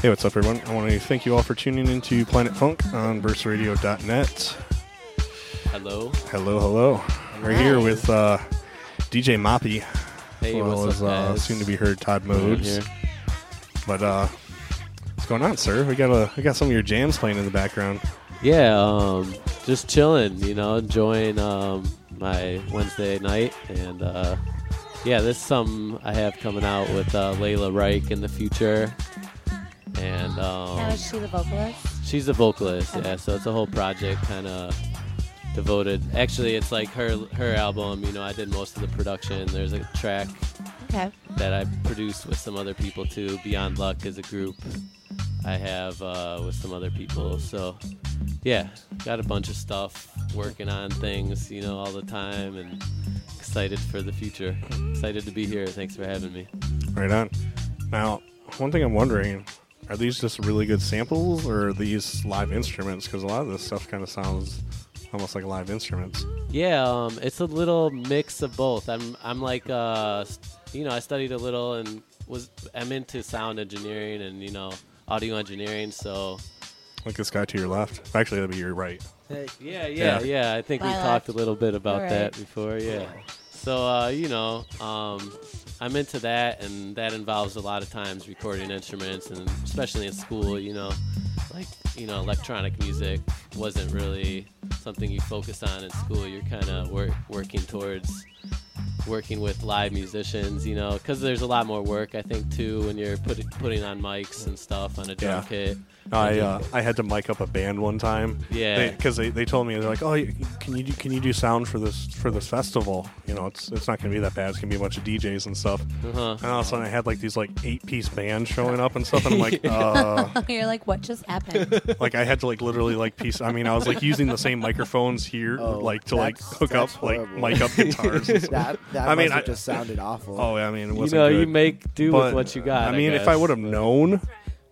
Hey, what's up, everyone? I want to thank you all for tuning into Planet Funk on burstradio.net. Hello. Hello, hello. We're here with uh, DJ Moppy, Hey, as well what's as up, uh, soon to be heard Todd Modes. But uh, what's going on, sir? We got a we got some of your jams playing in the background. Yeah, um, just chilling, you know, enjoying um, my Wednesday night, and uh, yeah, this is something I have coming out with uh, Layla Reich in the future, and um, Now is she the vocalist? she's the vocalist, Okay. yeah. So it's a whole project, kind of devoted. Actually, it's like her her album. You know, I did most of the production. There's a track Okay. that I produced with some other people too. Beyond Luck is a group I have uh, with some other people. So, yeah, got a bunch of stuff working on things, you know, all the time, and excited for the future. Excited to be here. Thanks for having me. Right on. Now, one thing I'm wondering: are these just really good samples, or are these live instruments? Because a lot of this stuff kind of sounds almost like live instruments. Yeah, um, it's a little mix of both. I'm I'm like uh, you know I studied a little and was I'm into sound engineering and you know audio engineering. So Like this guy to your left. Actually, that'd be your right. yeah, yeah, Yeah. yeah. I think we Lilac. talked a little bit about All that before. Yeah. So uh, you know, um, I'm into that, and that involves a lot of times recording instruments, and especially in school, you know, like you know, electronic music wasn't really something you focus on in school. You're kind of wor- working towards working with live musicians, you know, because there's a lot more work I think too when you're put, putting on mics and stuff on a drum Yeah. kit. I uh, I had to mic up a band one time. Yeah. Because they, they, told me they're like, oh, can you do, can you do sound for this for this festival? You know, it's it's not gonna be that bad. It's gonna be a bunch of DJs and stuff. Uh-huh. And all of a sudden, I had like these like eight piece bands showing up and stuff. And I'm like, uh, You're like, what just happened? like I had to like literally like piece. I mean, I was like using the same microphones here, Oh, like to like hook up that's like mic up guitars. And stuff. That that I mean, must have I- just sounded awful. Oh, yeah, I mean, it You wasn't know, good. you make do But, with what you got. I mean, if I would have known,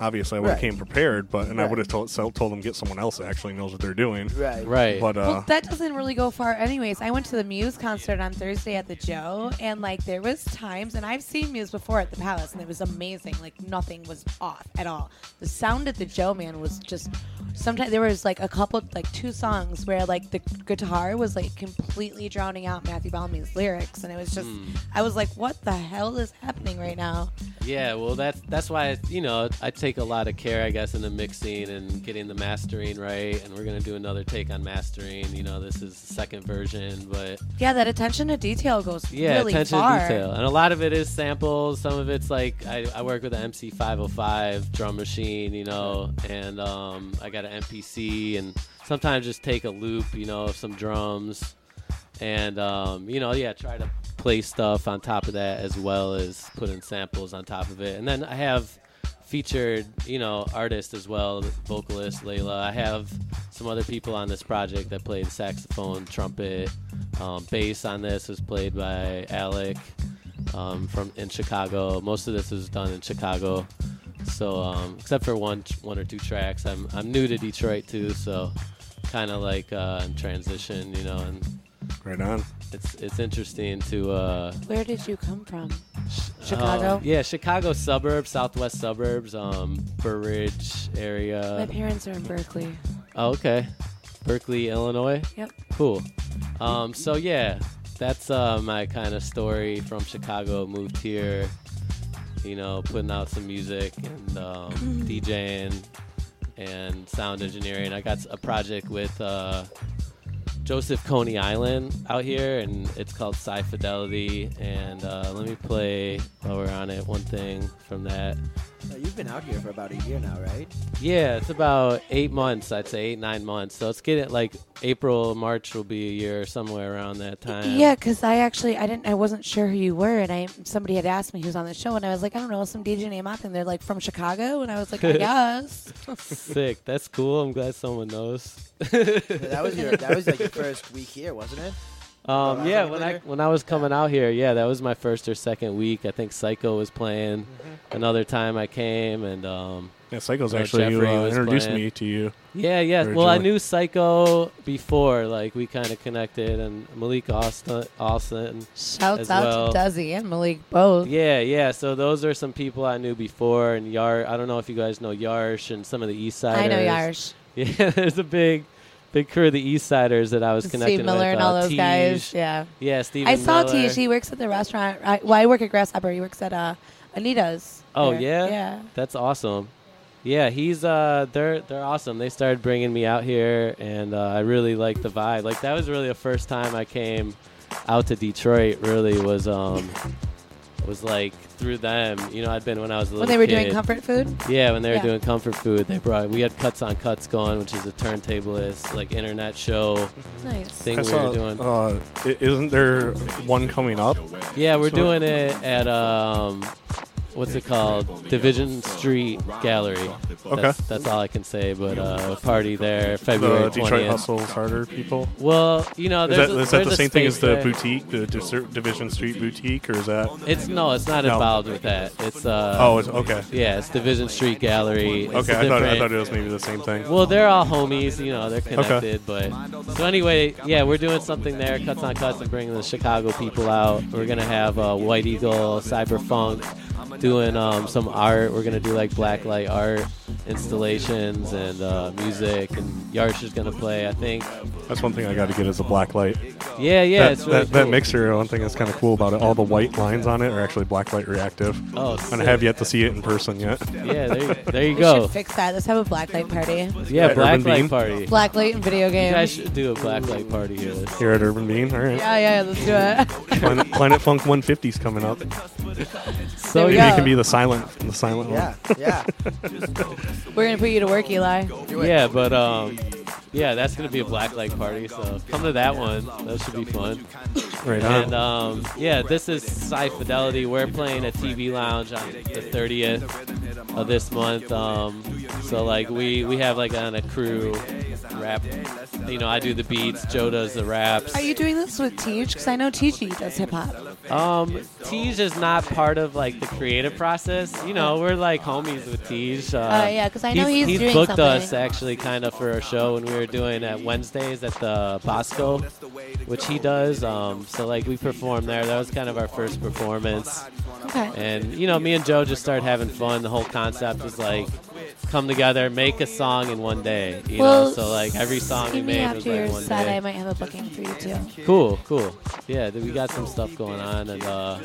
obviously I would have Right. came prepared. But and I would have told so- told them get someone else that actually knows what they're doing. right, Right. But uh, well, that doesn't really go far, anyways. I went to the Muse concert on Thursday at the Joe, and like there was times, and I've seen Muse before at the Palace, and it was amazing. Like nothing was off at all. The sound at the Joe, man, was just. Sometimes there was like a couple, like two songs where like the guitar was like completely drowning out Matthew Bellamy's lyrics, and it was just. Hmm. I was like, what the hell is happening right now? Yeah, well, that's that's why you know I take a lot of care, I guess, in the mixing and getting the mastering right. And we're gonna do another take on mastering. You know, this is the second version, but Yeah, that attention to detail goes yeah, really attention far. to detail, and a lot of it is samples. Some of it's like I, I work with an MC505 drum machine, you know, and um, I got an MPC, and sometimes just take a loop, you know, of some drums, and um, you know, yeah, try to play stuff on top of that as well as putting samples on top of it, and then I have featured, you know, artists as well, vocalist Layla. I have some other people on this project that played saxophone, trumpet, um, bass on this was played by Alec um, from in Chicago. Most of this was done in Chicago. So um, except for one one or two tracks, I'm I'm new to Detroit too, so kind of like uh, in transition, you know, and right on. It's it's interesting to uh, Where did you come from? Chicago? um, yeah, Chicago suburbs, southwest suburbs, um, Burr Ridge area. My parents are in Berkeley. Oh, okay. Berkeley, Illinois. Yep. Cool. Um, so yeah, that's uh, my kind of story from Chicago. Moved here, you know, putting out some music and um, DJing and sound engineering. I got a project with uh, Joseph Coney Island out here, and it's called Sci Fidelity. And uh, let me play while we're on it one thing from that. Uh, you've been out here for about a year now, right? Yeah, it's about eight months. I'd say eight nine months. So it's getting like April March will be a year somewhere around that time. Yeah, because I actually I didn't I wasn't sure who you were, and I somebody had asked me who was on the show, and I was like I don't know some DJ named Up, and they're like from Chicago, and I was like I guess. Sick. That's cool. I'm glad someone knows. Yeah, that was your that was like your first week here, wasn't it? Um, yeah, when I when I was coming out here, yeah, that was my first or second week. I think Psycho was playing. Mm-hmm. Another time I came, and um, Yeah, Psycho's Uh, actually who uh, introduced playing. me to you. yeah, yeah. Well, I knew Psycho before. Like we kind of connected, and Malik Austin. Austin. Shouts As out well. to Desi and Malik both. Yeah, yeah. So those are some people I knew before, and Yar. I don't know if you guys know Yarsh and some of the East Siders. I know Yarsh, Yeah, there's a big, big crew of the East Siders that I was connected Steve Miller with. and all uh, those guys. Yeah, Yeah, Steve. I saw Miller. Tish. He works at the restaurant. I, well, I work at Grasshopper. He works at uh, Anita's. Oh, there. yeah? yeah. That's awesome. Yeah, he's uh they're they're awesome. They started bringing me out here and uh, I really like the vibe. Like that was really the first time I came out to Detroit really was um was like through them. You know, I'd been when I was a little When they were kid. doing comfort food. Yeah, when they were Yeah. doing comfort food, they brought we had cuts on cuts going, which is a turntablist like internet show Nice. thing I we saw, were doing. Uh, isn't there one coming up? Yeah, we're So- doing it at um, what's it called? Division Street Gallery. Okay. That's, that's all I can say. But uh, a party there, February The Detroit. Hustle Harder people. Well, you know, Is that, a, is that the same thing as the there. boutique, the Division Street boutique, or is that? It's no, it's not No. involved with that. It's uh, Oh, it's okay. yeah, it's Division Street Gallery. It's Okay, I thought, I thought it was maybe the same thing. Well, they're all homies, you know, they're connected. Okay. But so anyway, yeah, we're doing something there, cuts on cuts, and bringing the Chicago people out. We're gonna have uh, White Eagle, Cyberfunk, doing um, some art. We're gonna do like black light art installations and uh, music, and Yarsh is gonna play. I think. That's one thing I got to get is a black light. Yeah, yeah, that, it's really that, that mixer, one thing that's kind of cool about it, all the white lines on it are actually black light reactive. Oh, And I have yet to see it in person yet. Yeah, there, you- there you We go. should fix that. Let's have a black light party. Yeah, At Urban blacklight Bean? party. Blacklight and video You guys should do a black light party here. This- Here at Urban Bean, all right. Yeah, yeah, let's do it. Planet, Planet Funk 150's coming up. So we Maybe go. it can be the silent, the silent Yeah, yeah. We're gonna put you to work, Eli. Yeah, but um, yeah, that's gonna be a black blacklight party. So come to that one. That should be fun. one. Right And on. um, yeah, this is Sci Fidelity. We're playing a TV Lounge on the 30th of this month. Um, so like we we have like on a crew rap. You know, I do the beats. Joe does the raps. Are you doing this with Tej? Because I know Tej does hip hop. Um, Tej is not part of like the creative process. You know, we're like homies with Tej. Uh, Uh, yeah, 'cause I know he's doing booked something. us actually kind of for a show when we were doing at Wednesdays at the Bosco, which he does. Um, so like we performed there. That was kind of our first performance. Okay. And you know, me and Joe just started having fun. The whole concept was like come together, make a song in one day. You well, know, so like every song we made was like one set. day. I might have a booking for you too. Cool, cool. Yeah, we got some stuff going on, and uh,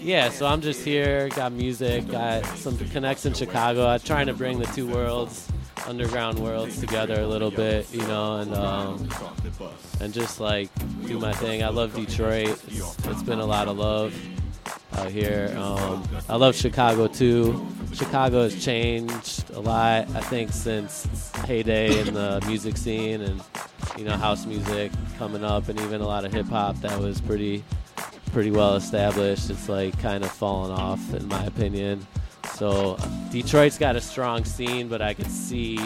yeah, so I'm just here, got music, got some connects in Chicago. I'm trying to bring the two worlds, underground worlds, together a little bit, you know, and um, and just like do my thing. I love Detroit. It's, it's been a lot of love out here. Um, I love Chicago too. Chicago has changed a lot, I think, since heyday in the music scene and you know house music coming up, and even a lot of hip hop that was pretty pretty well established. It's like kind of fallen off, in my opinion. So Detroit's got a strong scene, but I could see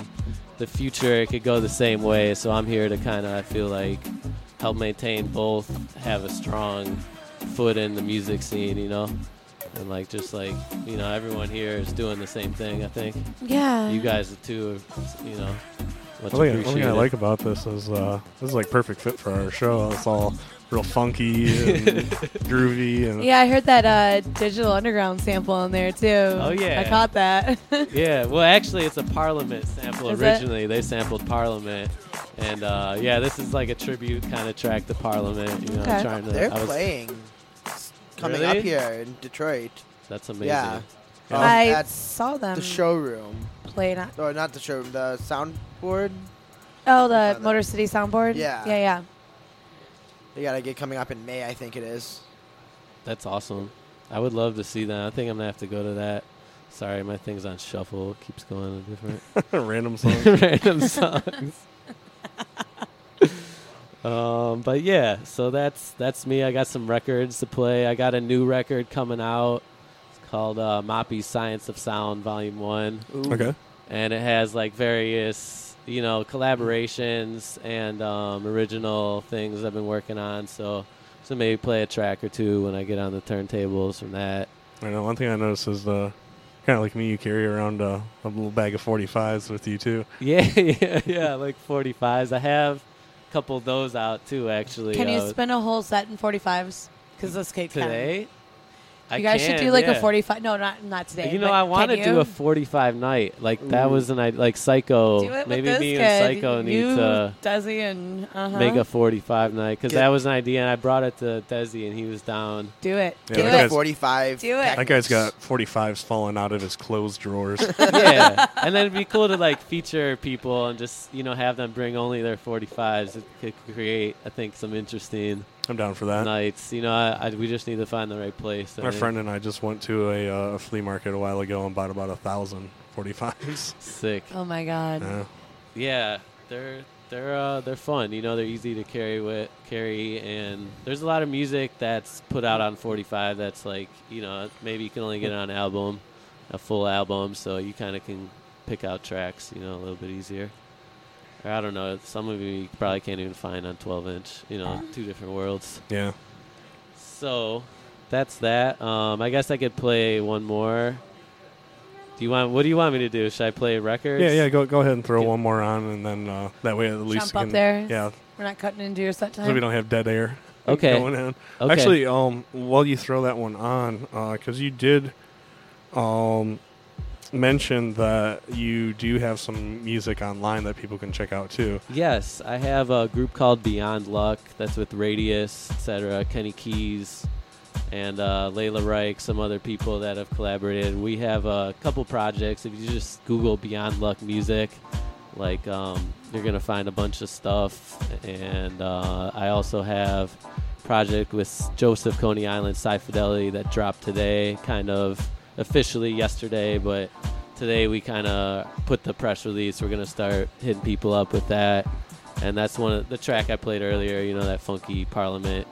the future. It could go the same way. So I'm here to kind of, I feel like, help maintain both, have a strong foot in the music scene, you know, and like just like you know, everyone here is doing the same thing. I think Yeah. you guys too, you know. Much One thing, one thing I like about this is uh, this is like perfect fit for our show. It's all real funky and groovy and Yeah, I heard that uh, Digital Underground sample in there too. Oh, yeah. I caught that. Yeah, well, actually, it's a Parliament sample Is it? originally. They sampled Parliament, and uh, yeah, this is like a tribute kind of track to Parliament. You know, Okay. trying to. They're I was, playing coming Really? up here in Detroit. That's amazing. Yeah. Um, I at saw them the showroom, play on. or not the showroom, the soundboard. Oh, the. Motor City soundboard. Yeah. Yeah, yeah. They got a gig coming up in May, I think it is. That's awesome. I would love to see that. I think I'm gonna have to go to that. Sorry, my thing's on shuffle. It keeps going to different Random songs. random songs. um, but yeah, so that's that's me. I got some records to play. I got a new record coming out. It's called uh, Moppy's Science of Sound Volume One, Ooh. okay. and it has like various you know collaborations and um, original things I've been working on. So, so maybe play a track or two when I get on the turntables from that. I know one thing I noticed is uh, kind of like me, you carry around uh, a little bag of 45s with you too. Yeah, yeah, yeah, like 45s. I have a couple of those out too, actually. Can you uh, spin a whole set in 45s? Because this cake can. Today? I You guys should do like yeah. a 45. No, not not today. You know, I want to do a 45 night. Like that Ooh. was an idea. Like Psycho. Do it with Maybe this me kid. and Psycho need to Desi and uh-huh. make a 45 night because that was an idea, and I brought it to Desi, and he was down. do it. Yeah, do it. guy's- 45. Do it. That guy's got 45s falling out of his clothes drawers. yeah, and then it'd be cool to like feature people and just you know have them bring only their 45s. It could create, I think, some interesting I'm down for that. nights. You know, I, I, we just need to find the right place. I My think. friend and I just went to a uh, flea market a while ago and bought about a thousand 45s. sick. Oh my god. Yeah. Yeah, they're they're uh, they're fun. You know, they're easy to carry with carry, and there's a lot of music that's put out on 45 that's like you know maybe you can only get it on album, a full album, so you kind of can pick out tracks you know a little bit easier. Or I don't know, some of you probably can't even find on 12 inch. You know, two different worlds. Yeah. So that's that. Um, I guess I could play one more. Do you want? What do you want me to do? Should I play records? Yeah, yeah. Go go ahead and throw Okay. one more on, and then uh, that way at least Jump up can, there. Yeah, We're not cutting into your set time. so we don't have dead air. Okay. Going in. Okay. Actually, um, while you throw that one on, because you did, um, mention that you do have some music online that people can check out too. Yes, I have a group called Beyond Luck. That's with Radius, etc. Kenny Keys, and uh, Layla Reich, some other people that have collaborated. We have a couple projects. If you just Google Beyond Luck Music, like um, you're gonna find a bunch of stuff. And uh, I also have project with Joseph Coney Island Sci Fidelity that dropped today, kind of officially yesterday, but today we kind of put the press release. We're gonna start hitting people up with that, and that's one of the track I played earlier. You know that funky Parliament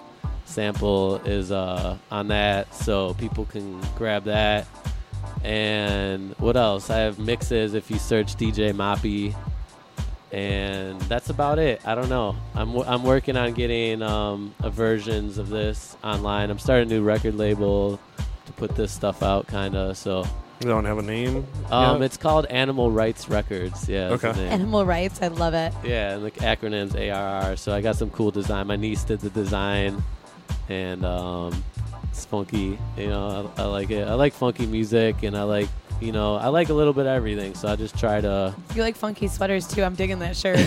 sample is uh, on that, so people can grab that. And what else? I have mixes. If you search DJ Moppy, and that's about it. I don't know. I'm I'm working on getting um, versions of this online. I'm starting a new record label to put this stuff out, kind of. So You don't have a name. um, yet? it's called Animal Rights Records. Yeah. Okay. Animal rights. I love it. Yeah, and the acronym's ARR. So I got some cool design. My niece did the design, and um, it's funky. You know, I, I like it. I like funky music, and I like, you know, I like a little bit of everything. So I just try to. You like funky sweaters too. I'm digging that shirt.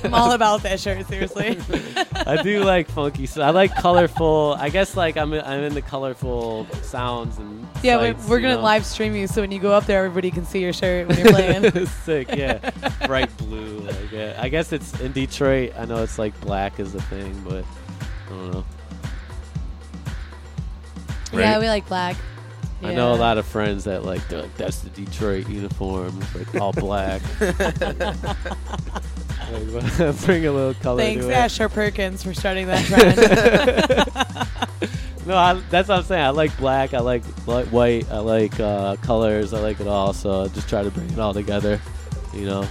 I'm all about that shirt. Seriously. I do like funky. So I like colorful. I guess like I'm I'm into colorful sounds and. yeah, sights, we're gonna know. live stream you, so when you go up there, everybody can see your shirt when you're playing. Sick, yeah. Bright blue. Like, yeah. I guess it's in Detroit. I know it's like black is the thing, but I don't know. Yeah, we like black. I know a lot of friends that like they're like that's the Detroit uniform, like all black. Bring a little color Thanks, to it. Asher Perkins, for starting that trend. No, I, that's what I'm saying. I like black. I like li- white. I like uh, colors. I like it all. So I just try to bring it all together, you know.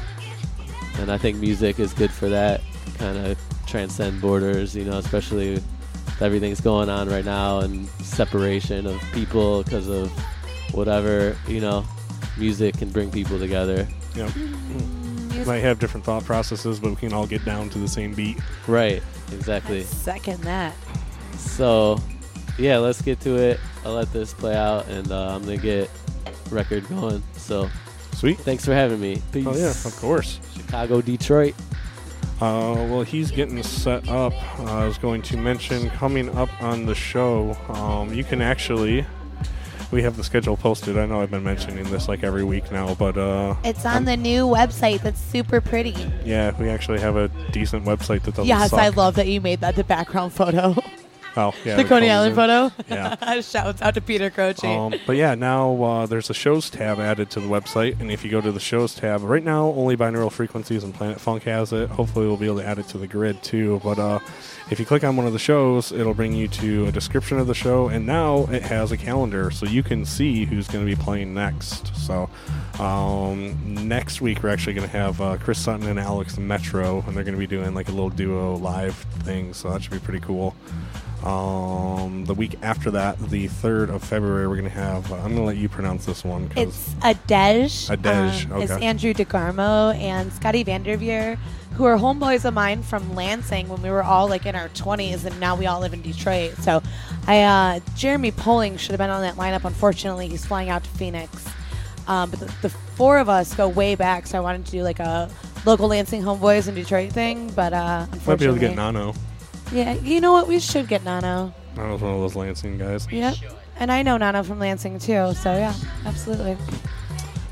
And I think music is good for that. Kind of transcend borders, you know, especially everything's going on right now and separation of people because of whatever, you know. Music can bring people together. Yeah. Music- Might have different thought processes, but we can all get down to the same beat. Right. Exactly. Second that. So, yeah, let's get to it. I'll let this play out, and uh, I'm gonna get record going. So, Sweet. thanks for having me. Peace. Oh yeah, of course. Chicago, Detroit. Uh, well, he's getting set up. Uh, I was going to mention coming up on the show. Um, you can actually we have the schedule posted. I know I've been mentioning this like every week now, but uh, It's on the new website that's super pretty. yeah, we actually have a decent website that doesn't Yes, suck. I love that you made that the background photo. Oh, yeah, the Coney Island photo. Yeah. Shouts out to Peter Croce. Um, but yeah, now uh, there's a shows tab added to the website, and if you go to the shows tab, right now only Binaural Frequencies and Planet Funk has it. Hopefully, we'll be able to add it to the grid too. But uh, if you click on one of the shows, it'll bring you to a description of the show, and now it has a calendar, so you can see who's going to be playing next. So um, next week we're actually going to have uh, Chris Sutton and Alex Metro, and they're going to be doing like a little duo live thing, so that should be pretty cool. Um, the week after that, the third of February, we're gonna have. Uh, I'm gonna let you pronounce this one. It's Adej. Adej, Um, It's. Andrew DeGarmo and Scotty Vanderveer, who are homeboys of mine from Lansing when we were all like in our 20s, and now we all live in Detroit. So, I uh, Jeremy Poling should have been on that lineup. Unfortunately, he's flying out to Phoenix. Um, but the, the four of us go way back, so I wanted to do like a local Lansing homeboys in Detroit thing. But uh, might be able to get Nano. Yeah, you know what? We should get Nano. Nano's one of those Lansing guys. Yep. And I know Nano from Lansing too, so yeah, absolutely.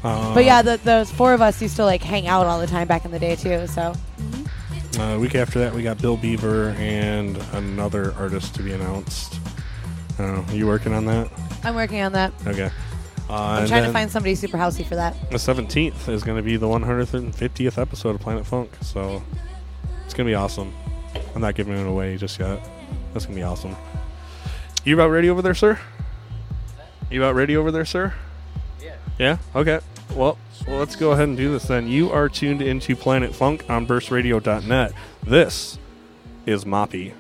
Uh, But yeah, the, those four of us used to like hang out all the time back in the day too. So Uh, week after that, we got Bill Beaver and another artist to be announced. Don't. You working on that? I'm working on that. Okay. Uh, I'm trying to find somebody super housey for that. The 17th is going to be the 150th episode of Planet Funk, so it's going to be awesome. I'm not giving it away just yet. That's going to be awesome. You about ready over there, sir? You about ready over there, sir? Yeah. Yeah? Okay. Well, well, let's go ahead and do this then. You are tuned into Planet Funk on burstradio.net. This is Moppy.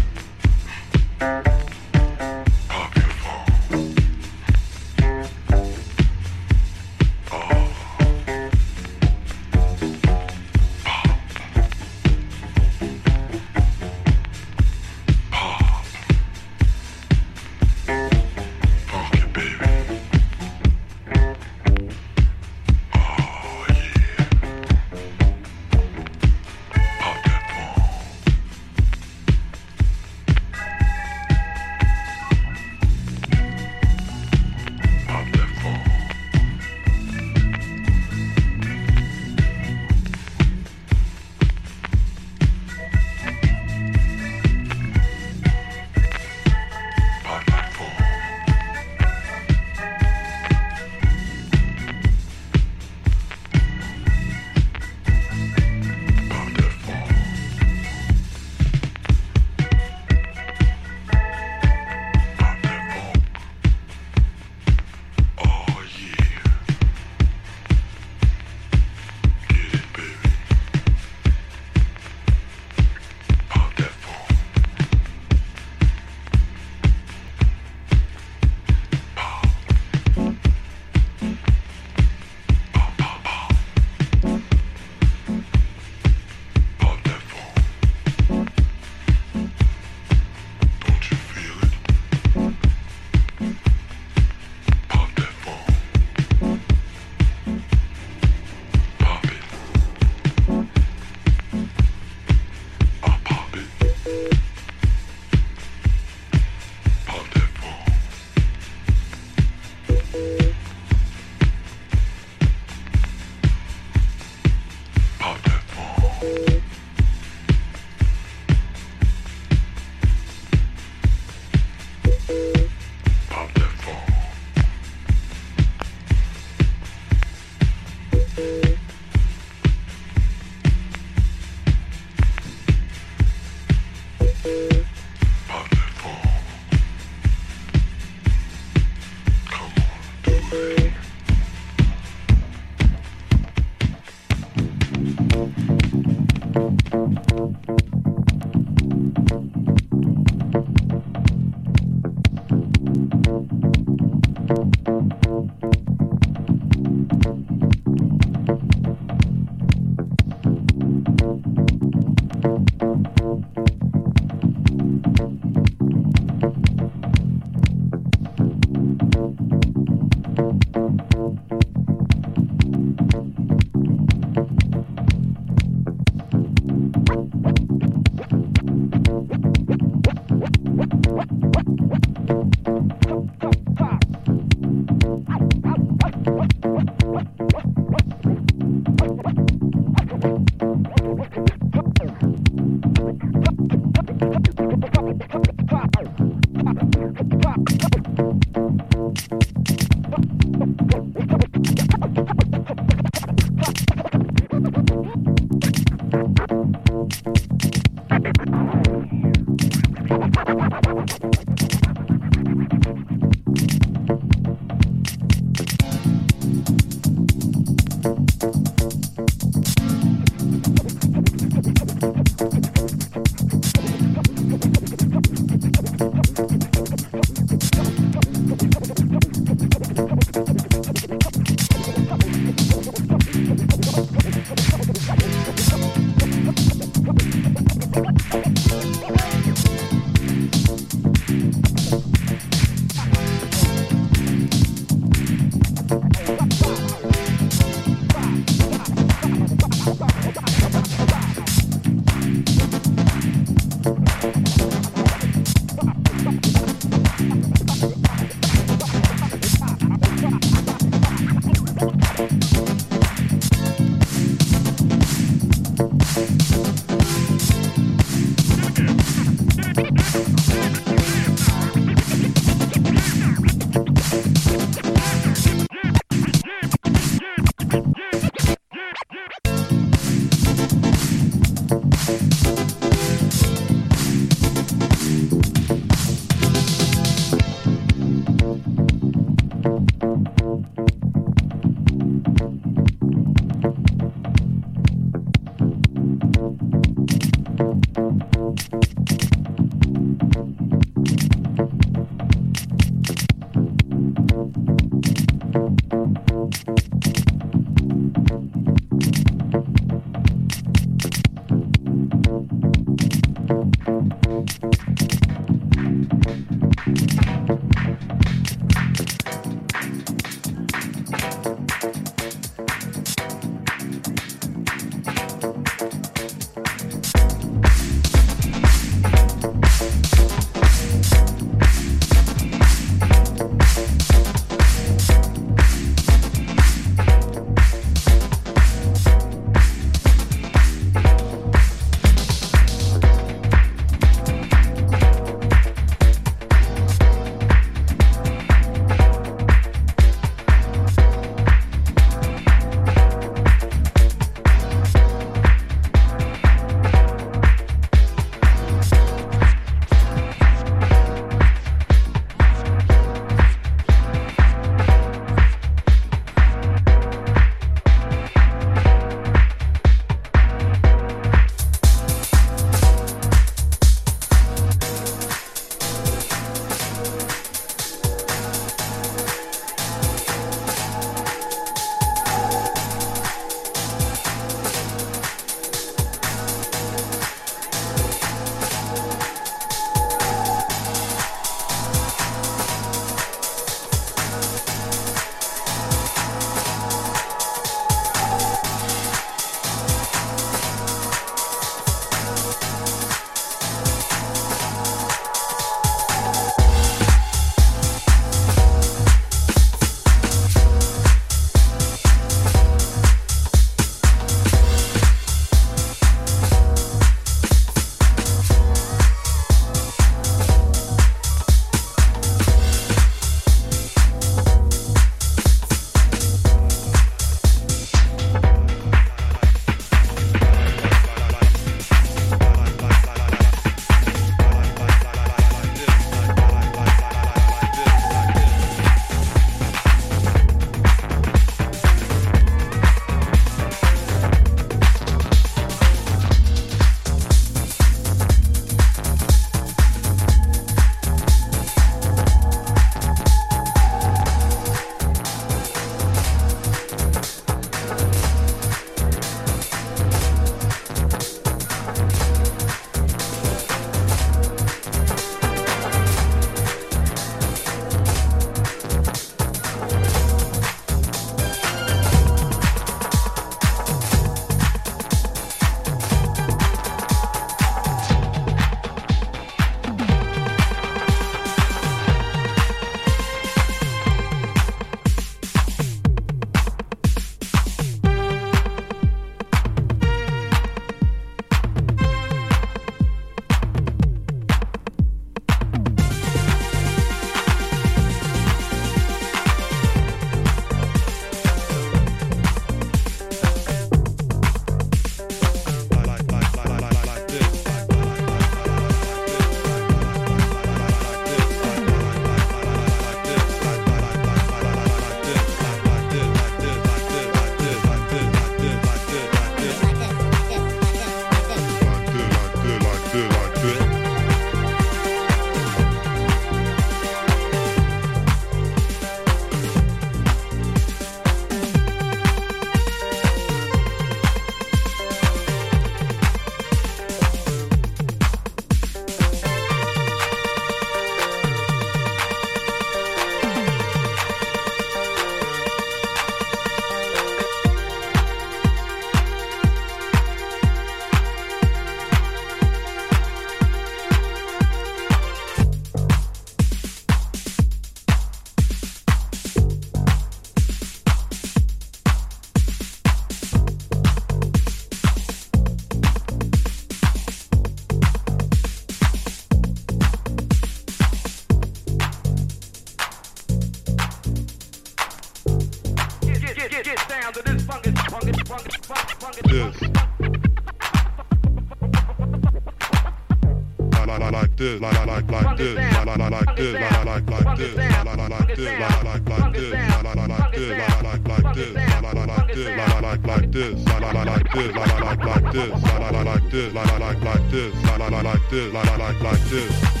La la like this, la la like like this, la la la like this, la la like like this, la la la like this, la la like like this, la la la like this, la la like like this, la la la like this, la la like like this, la la la like this, la la like like this, la la la like this, la la like like this, la la la like this, la la like like this.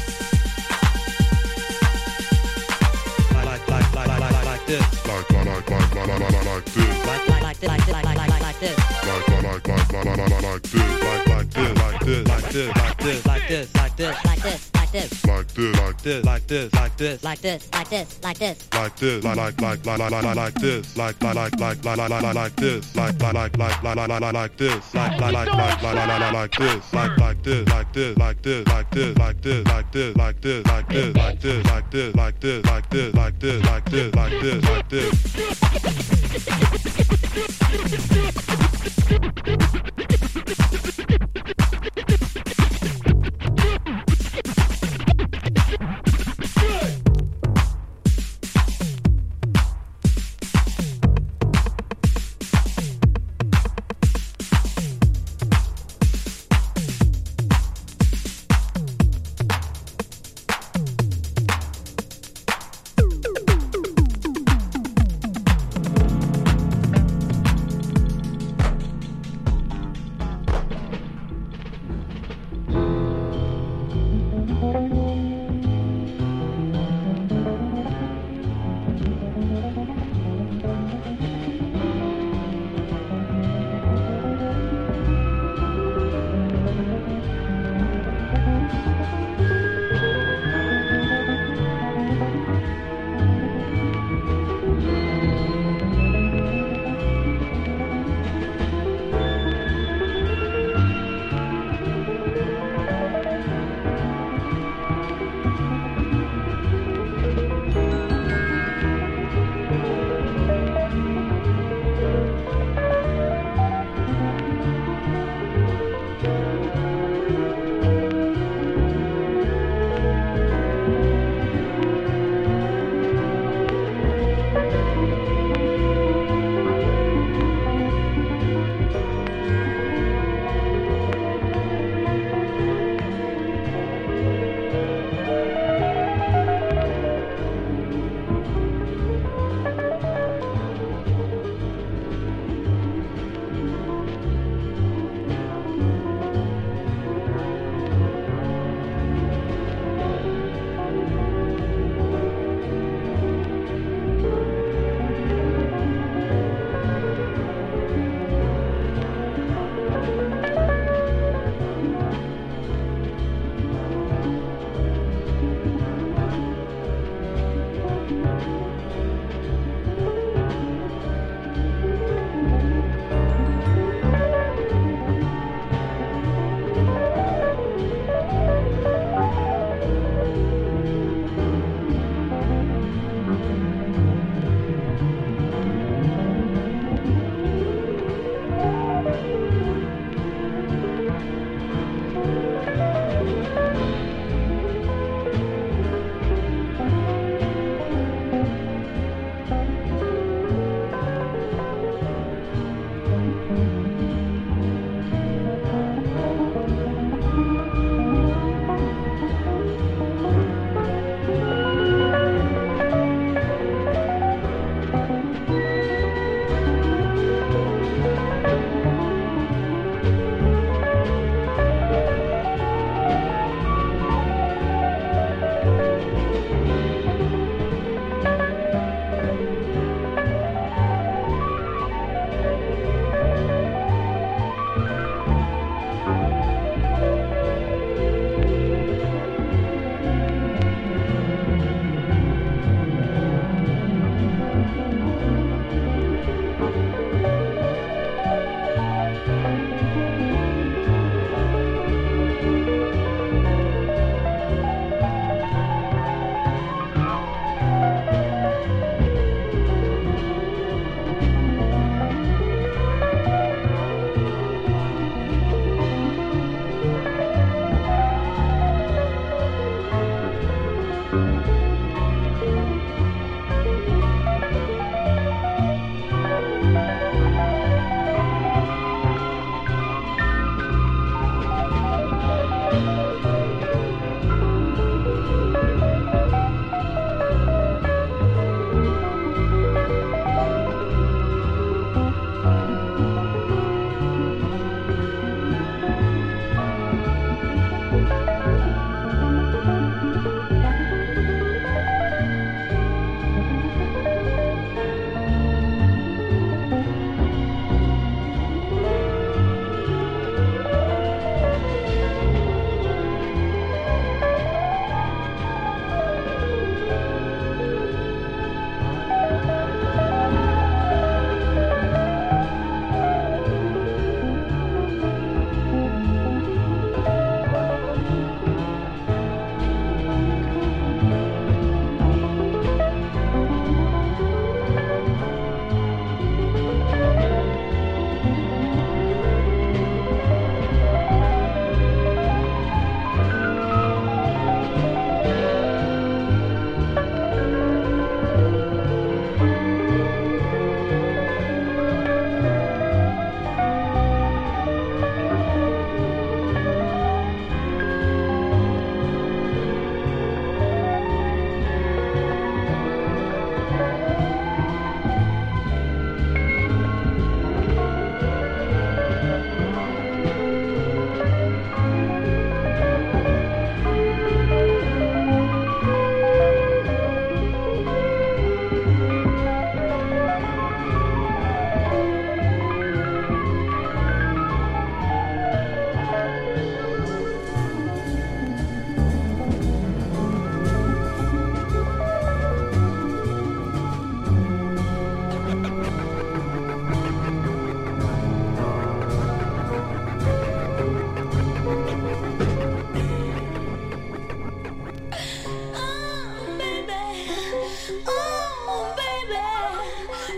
like like like like like like this. Like la like like la la la la like this. Like like like this like this like like like like this. Like la like like la la la la like this. Like like this like this like this like this Like this like this like this, like this, like this like this like this like this. like this, like this, like like like like like like like this. like like like like like like like this, la like like like like like like this, like la la la la like like this, like la like this, like la la la la like this, like la like this, like la la la la like this, like la like this, like la la la la like this, like this, like this, like this, like this, like this, like this, like this, like this, like this, like this, like this, like this, like this, like this, like this, like this,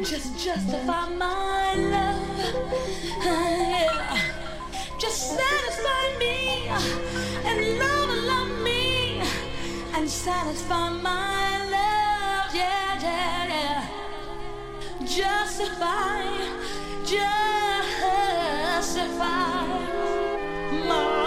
just justify my love. Yeah. Just satisfy me and love love me and satisfy my love. Yeah, yeah, yeah. Justify, justify my.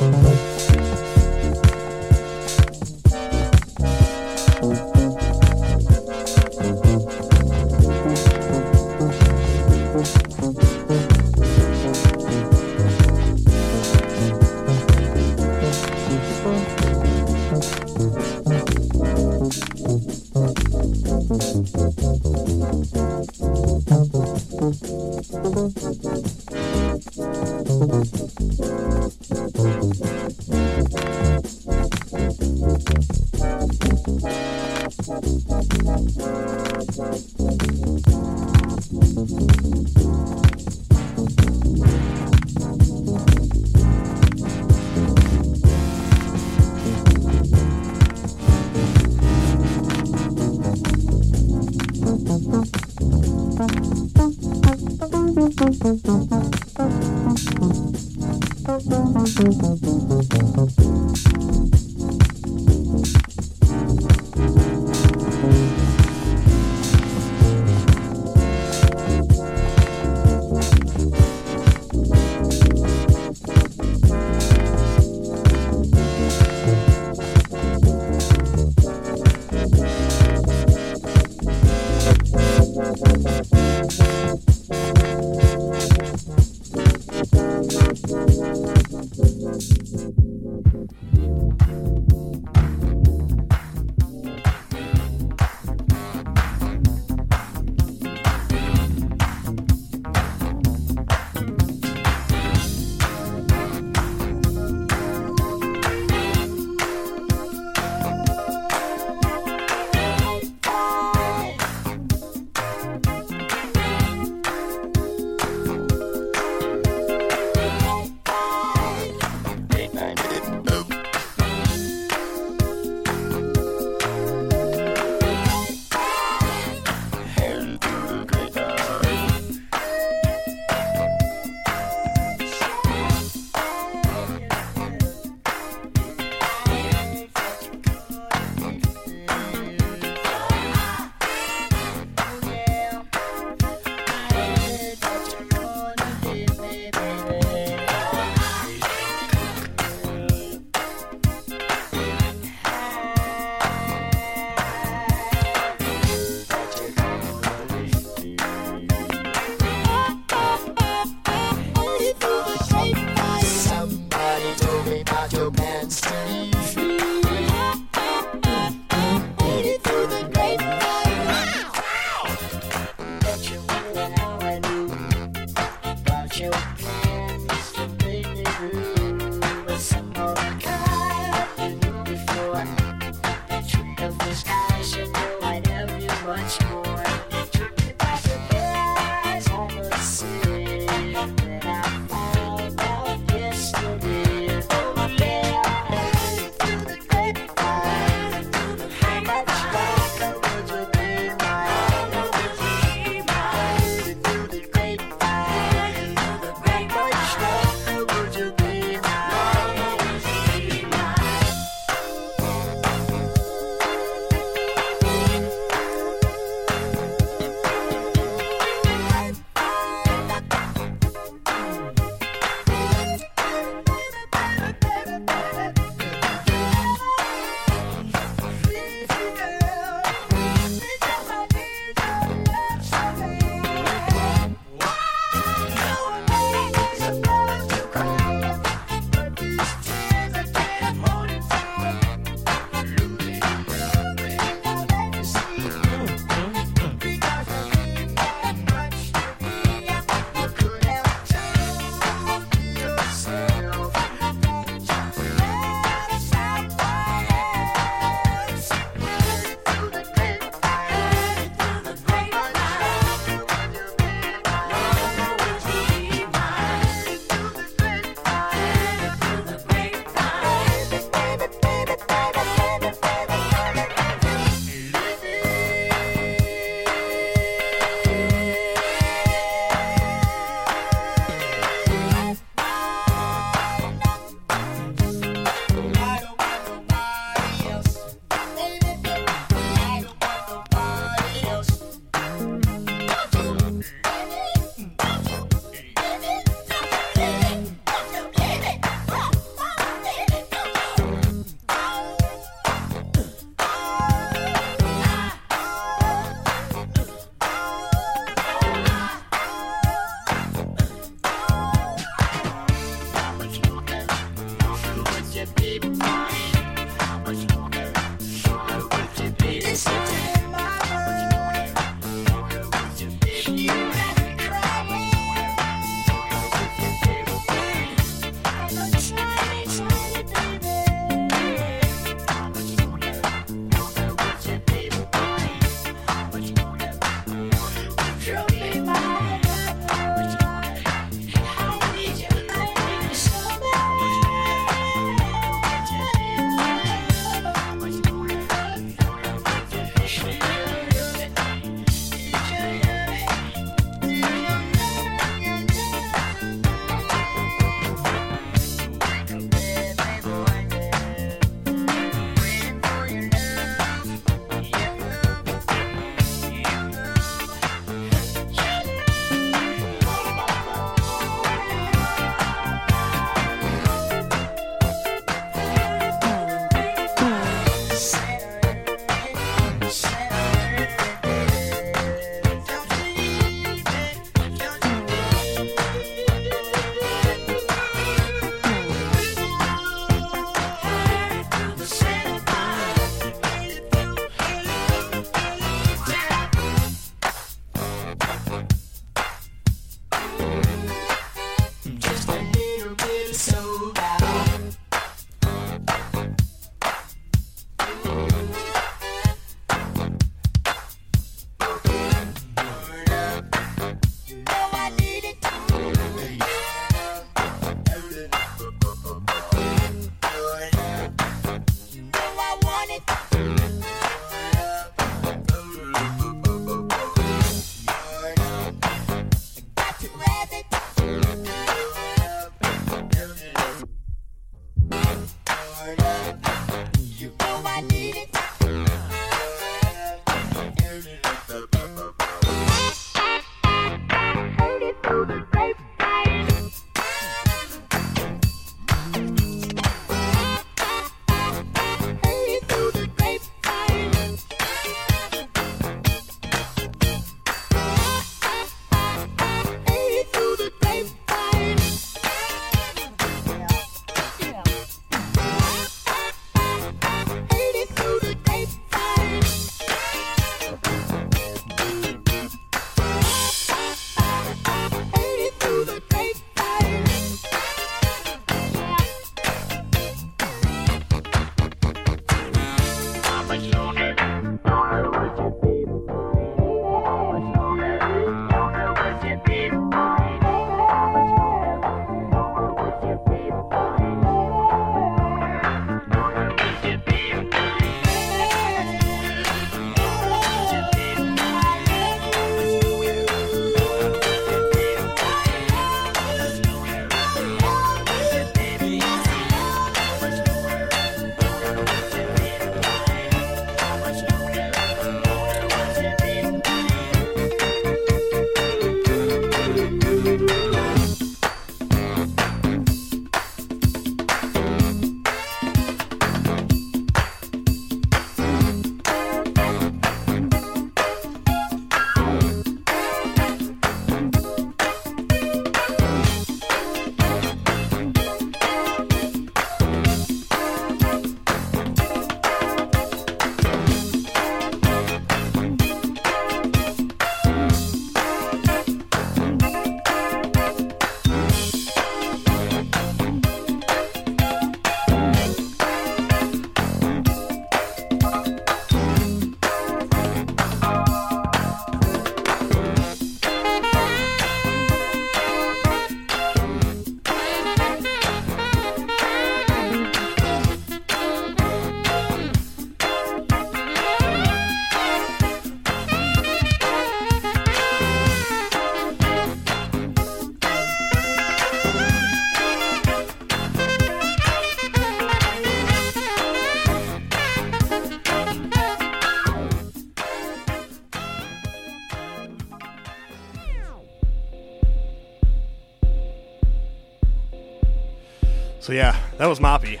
So yeah, that was Moppy.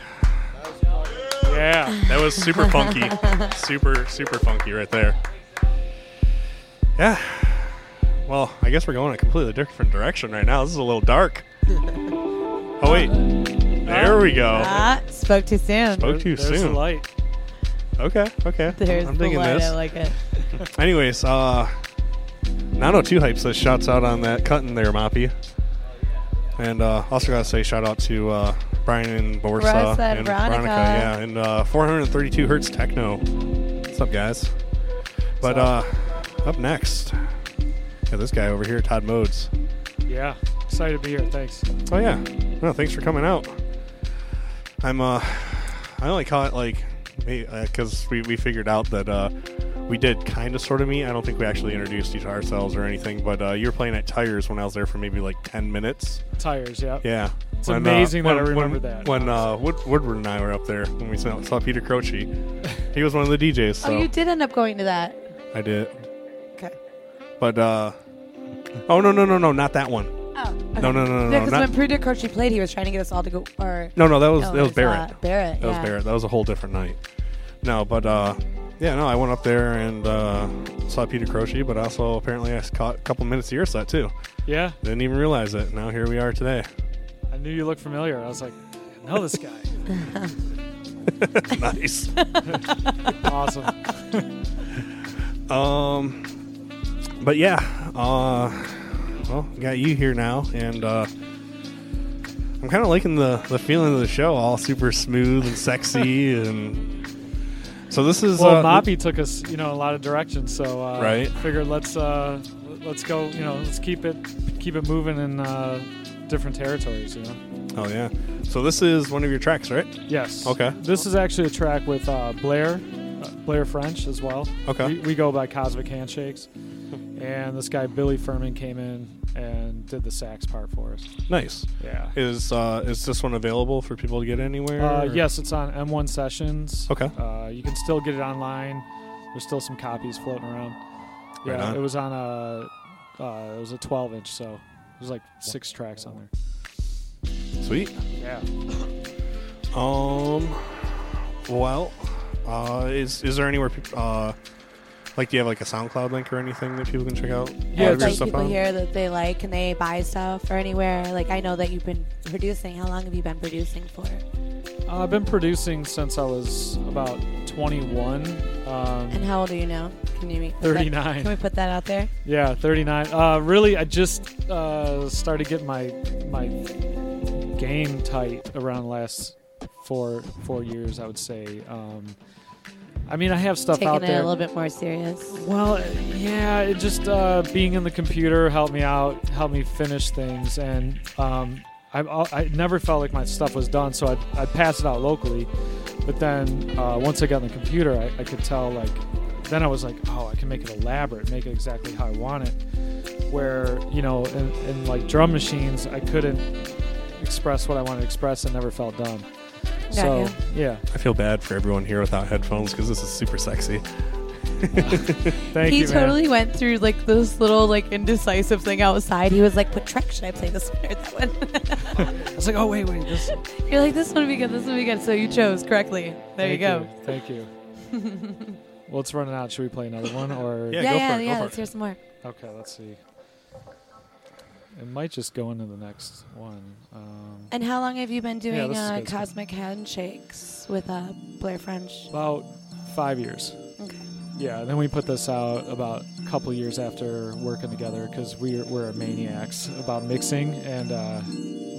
Yeah. That was super funky. super, super funky right there. Yeah. Well, I guess we're going a completely different direction right now. This is a little dark. Oh wait. There we go. Ah, spoke too soon. Spoke too There's the light. Okay, okay. There's I'm the light. this. I like it. Anyways, uh 902 Hype says shouts out on that cutting there, Moppy. And uh, also gotta say shout out to uh, Brian and Borsa Rosa and and Veronica. yeah, and uh, 432 hertz techno. What's up, guys? But uh, up next, yeah, this guy over here, Todd Modes. Yeah. Excited to be here. Thanks. Oh yeah, no, thanks for coming out. I'm uh, I only caught like, because we we figured out that uh, we did kind of sort of meet. I don't think we actually introduced each to ourselves or anything, but uh, you were playing at Tires when I was there for maybe like 10 minutes. Tires. Yeah. Yeah. It's amazing that I remember when, that, When uh, Wood, Woodward and I were up there when we saw, saw Peter Croce, he was one of the DJs. So Oh, you did end up going to that. I did. Okay. But uh, oh no no no no not that one. Oh. No no no no no Because not, when Peter Croce played, he was trying to get us all to go. Or no no that was no, that was Barrett. Uh, Barrett. That was yeah. Barrett. That was a whole different night. No, but uh, yeah, no, I went up there and uh, saw Peter Croce, but also apparently I caught a couple minutes of your set too. Yeah. Didn't even realize it. Now here we are today. I knew you looked familiar. I was like, I know this guy. nice. awesome. Um, but yeah, uh, well, got you here now, and uh, I'm kind of liking the the feeling of the show, all super smooth and sexy, and so this is Well, uh, Moppy took us, you know, a lot of directions. So uh, Right. figured let's uh, let's go. You know, let's keep it keep it moving and. uh, different territories. You know. Oh yeah, so this is one of your tracks, right? Yes. Okay. This is actually a track with uh, Blair, uh, Blair French as well. Okay. We, we go by Cosmic Handshakes, and this guy Billy Furman came in and did the sax part for us. Nice. Yeah. Is uh, is this one available for people to get anywhere? Uh, yes, it's on M1 Sessions. Okay. Uh, you can still get it online. There's still some copies floating around. Right Yeah, on. it was on a uh, it was a 12 inch, so there's like six tracks on there. Sweet. Yeah. Um. Well, uh, is is there anywhere peop uh, like do you have like a SoundCloud link or anything that people can check out? Yeah, all If, of your like stuff people on? here that they like, can they buy stuff or anywhere? Like I know that you've been producing. How long have you been producing for? Uh, I've been producing since I was about 21. Um, And how old are you now? Can you put that- 39. Can we put that out there? Yeah, 39. Uh, really, I just uh, started getting my my game tight around the last four four years. I would say. Um, I mean, I have stuff Taking out it there. a little bit more serious. Well, yeah, it just uh, being in the computer helped me out, helped me finish things, and um, I, I never felt like my stuff was done, so I'd, I'd pass it out locally. But then uh, once I got on the computer, I, I could tell like, then I was like, oh, I can make it elaborate, make it exactly how I want it. Where you know, in, in like drum machines, I couldn't express what I wanted to express, and never felt done. Got so you. yeah, I feel bad for everyone here without headphones because this is super sexy. thank he you, man. totally went through like this little like indecisive thing outside. He was like, "What track should I play? This one or that one?" I was like, oh wait, wait, this. You're like, "This one would be good. This one would be good." So you chose correctly. There you go. Thank you. well, it's running out. Should we play another one or? Yeah, yeah, go yeah, for it, go yeah. for Let's it. hear some more. Okay, let's see. It might just go into the next one. Um, And how long have you been doing this is uh. Cosmic Handshakes with uh, Blair French? about five years. Okay. Yeah, then we put this out about a couple years after working together because we're we're maniacs about mixing, and uh,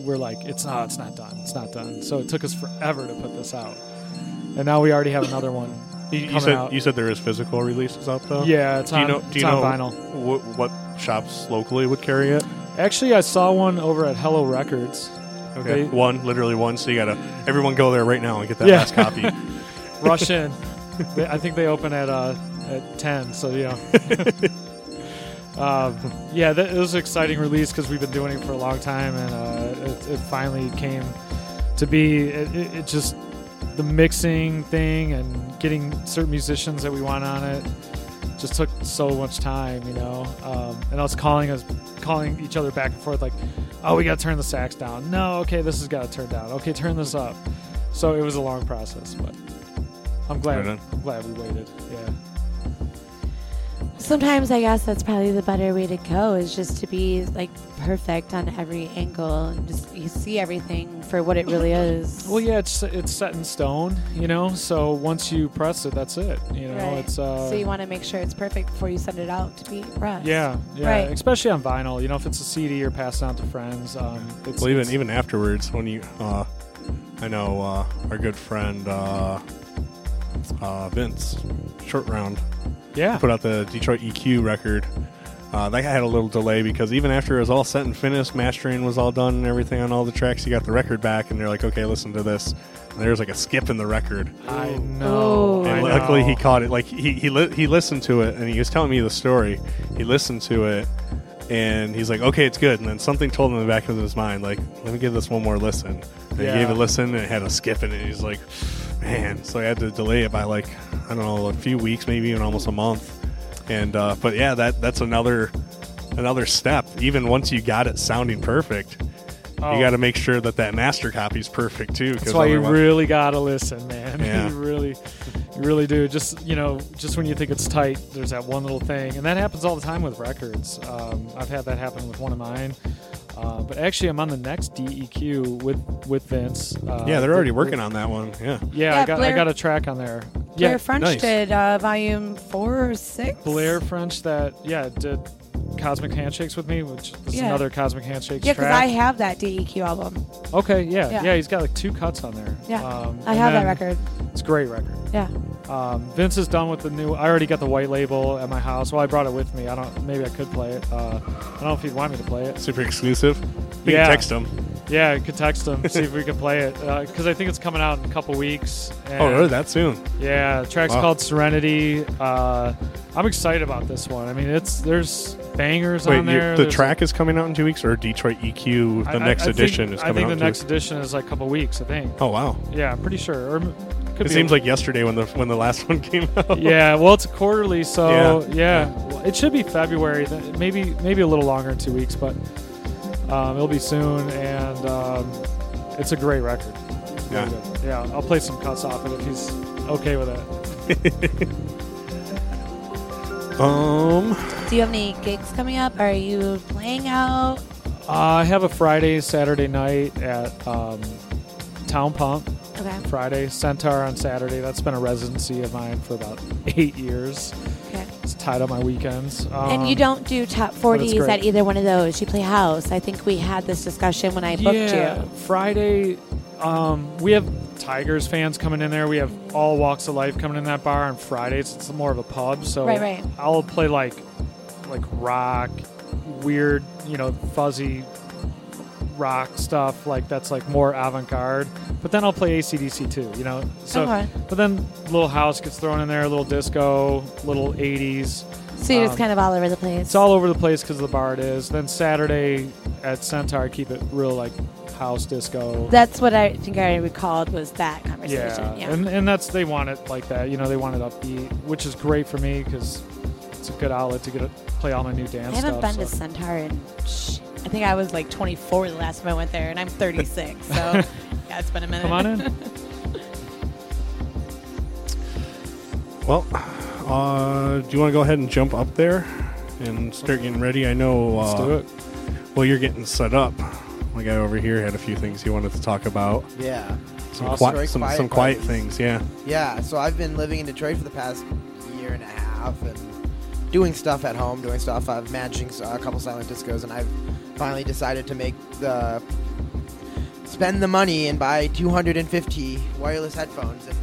we're like, it's not, it's not done, it's not done. So it took us forever to put this out, and now we already have another one. You, you said out. you said there is physical releases out though. Yeah, it's Do you on, know? Do you know vinyl. What, what shops locally would carry it? Actually, I saw one over at Hello Records. Okay, They- one, literally one. So you gotta everyone go there right now and get that Yeah. last copy. rush in. I think they open at uh, at ten, so you know. um, yeah, that, it was an exciting release because we've been doing it for a long time, and uh, it, it finally came to be. It, it, it just the mixing thing and getting certain musicians that we want on it just took so much time, you know. Um, and was calling us calling each other back and forth like, "Oh, we got to turn the sax down." No, okay, this has got to turn down. Okay, turn this up. So it was a long process, but I'm glad. Right. I'm glad we waited. Yeah. Sometimes I guess that's probably the better way to go is just to be like perfect on every angle and just you see everything for what it really is. Well, yeah, it's it's set in stone, you know. So once you press it, that's it. You know, Right. it's uh. so you want to make sure it's perfect before you send it out to be pressed. yeah, yeah, Right. especially on vinyl. You know, if it's a CD, you're passing out to friends. Um, it's, well, even it's- even afterwards, when you, uh, I know uh, our good friend uh, uh, Vince Short Round yeah, put out the Detroit EQ record. Uh, that guy had a little delay because even after it was all set and finished, mastering was all done and everything on all the tracks, you got the record back, and they're like, "Okay, listen to this." And there's like a skip in the record, I Oh. know. I and know. luckily he caught it. Like he he, li- he listened to it, and he was telling me the story. He listened to it, and he's like, "Okay, it's good." And then something told him in the back of his mind, like, "Let me give this one more listen." And Yeah. he gave it a listen, and it had a skip in it. He's like, "Man!" So I had to delay it by like I don't know, a few weeks, maybe even almost a month. And uh, but yeah, that that's another another step. Even once you got it sounding perfect, Oh. you got to make sure that that master copy is perfect too. That's why you really gotta listen, man. Yeah. you really, you really do. Just you know, just when you think it's tight, there's that one little thing, and that happens all the time with records. Um, I've had that happen with one of mine. Uh, but actually, I'm on the next DEQ with with Vince. Uh, yeah, they're already with- working on that one. Yeah. Yeah, Yeah, I got I got a track on there. Blair yeah, French nice. did uh, volume four or six. Blair French that yeah did Cosmic Handshakes with me, which is Yeah. another Cosmic Handshakes Yeah, because. I have that DEQ album. okay, yeah, Yeah. yeah, he's got like two cuts on there. Yeah, um, I have that record. It's a great record. Yeah. Um, Vince is done with the new. I already got the white label at my house. Well, I brought it with me. I don't. Maybe I could play it. Uh, I don't know if he'd want me to play it. Super exclusive. You Yeah. can text them. Yeah, I could text him see if we can play it because I think it's coming out in a couple weeks. And Oh, really? That soon? Yeah, the track's Wow. called Serenity. Uh, I'm excited about this one. I mean, it's there's bangers Wait, on you- there. the There's- track is coming out in two weeks, or Detroit EQ, the I- I- next I think- edition is I coming think out. the next weeks. edition is like a couple weeks. I think. Oh wow! Yeah, I'm pretty sure. Or could It be seems like yesterday when the when the last one came out. yeah, well, it's quarterly, so Yeah. yeah, Well, it should be February. Maybe maybe a little longer in two weeks, but um, it'll be soon, and um, it's a great record. Yeah. yeah. I'll play some cuts off it if he's okay with it. Um, Do you have any gigs coming up? Are you playing out? Uh, I have a Friday, Saturday night at um, Town Pump. Okay. Friday, Centaur on Saturday. That's been a residency of mine for about eight years. Okay. It's tied up my weekends. and you Um, don't do top but it's 40s at either one of those. You play house. I think we had this discussion when I booked yeah, you. Friday, um, we have Tigers fans coming in there. We have all walks of life coming in that bar on Fridays. It's more of a pub, so Right, right. I'll play like like rock, weird, you know, fuzzy rock stuff like that's like more avant-garde. But then I'll play ACDC too, you know. So, Okay. but then little house gets thrown in there, a little disco, little 80s. So you're just Um, kind of all over the place. It's all over the place because the bar it is. Then Saturday at Centaur, I keep it real like house disco. That's what I think I recalled was that conversation. yeah, Yeah. and and that's they want it like that. You know, they want it upbeat, which is great for me because it's a good outlet to get to play all my new dance. I haven't stuff. been so. to Centaur in. Sh- I think I was like 24 the last time I went there, and I'm 36. So yeah, it's been a minute. Come on in. well, uh, do you want to go ahead and jump up there and start getting ready? I know. Uh, Let's do it. Well, you're getting set up. My guy over here had a few things he wanted to talk about. Yeah. Some, qui- some, Quiet some quiet things, yeah. Yeah, so I've been living in Detroit for the past year and a half and doing stuff at home, doing stuff. I'm managing a couple silent discos, and I've finally decided to make the spend the money and buy 250 wireless headphones and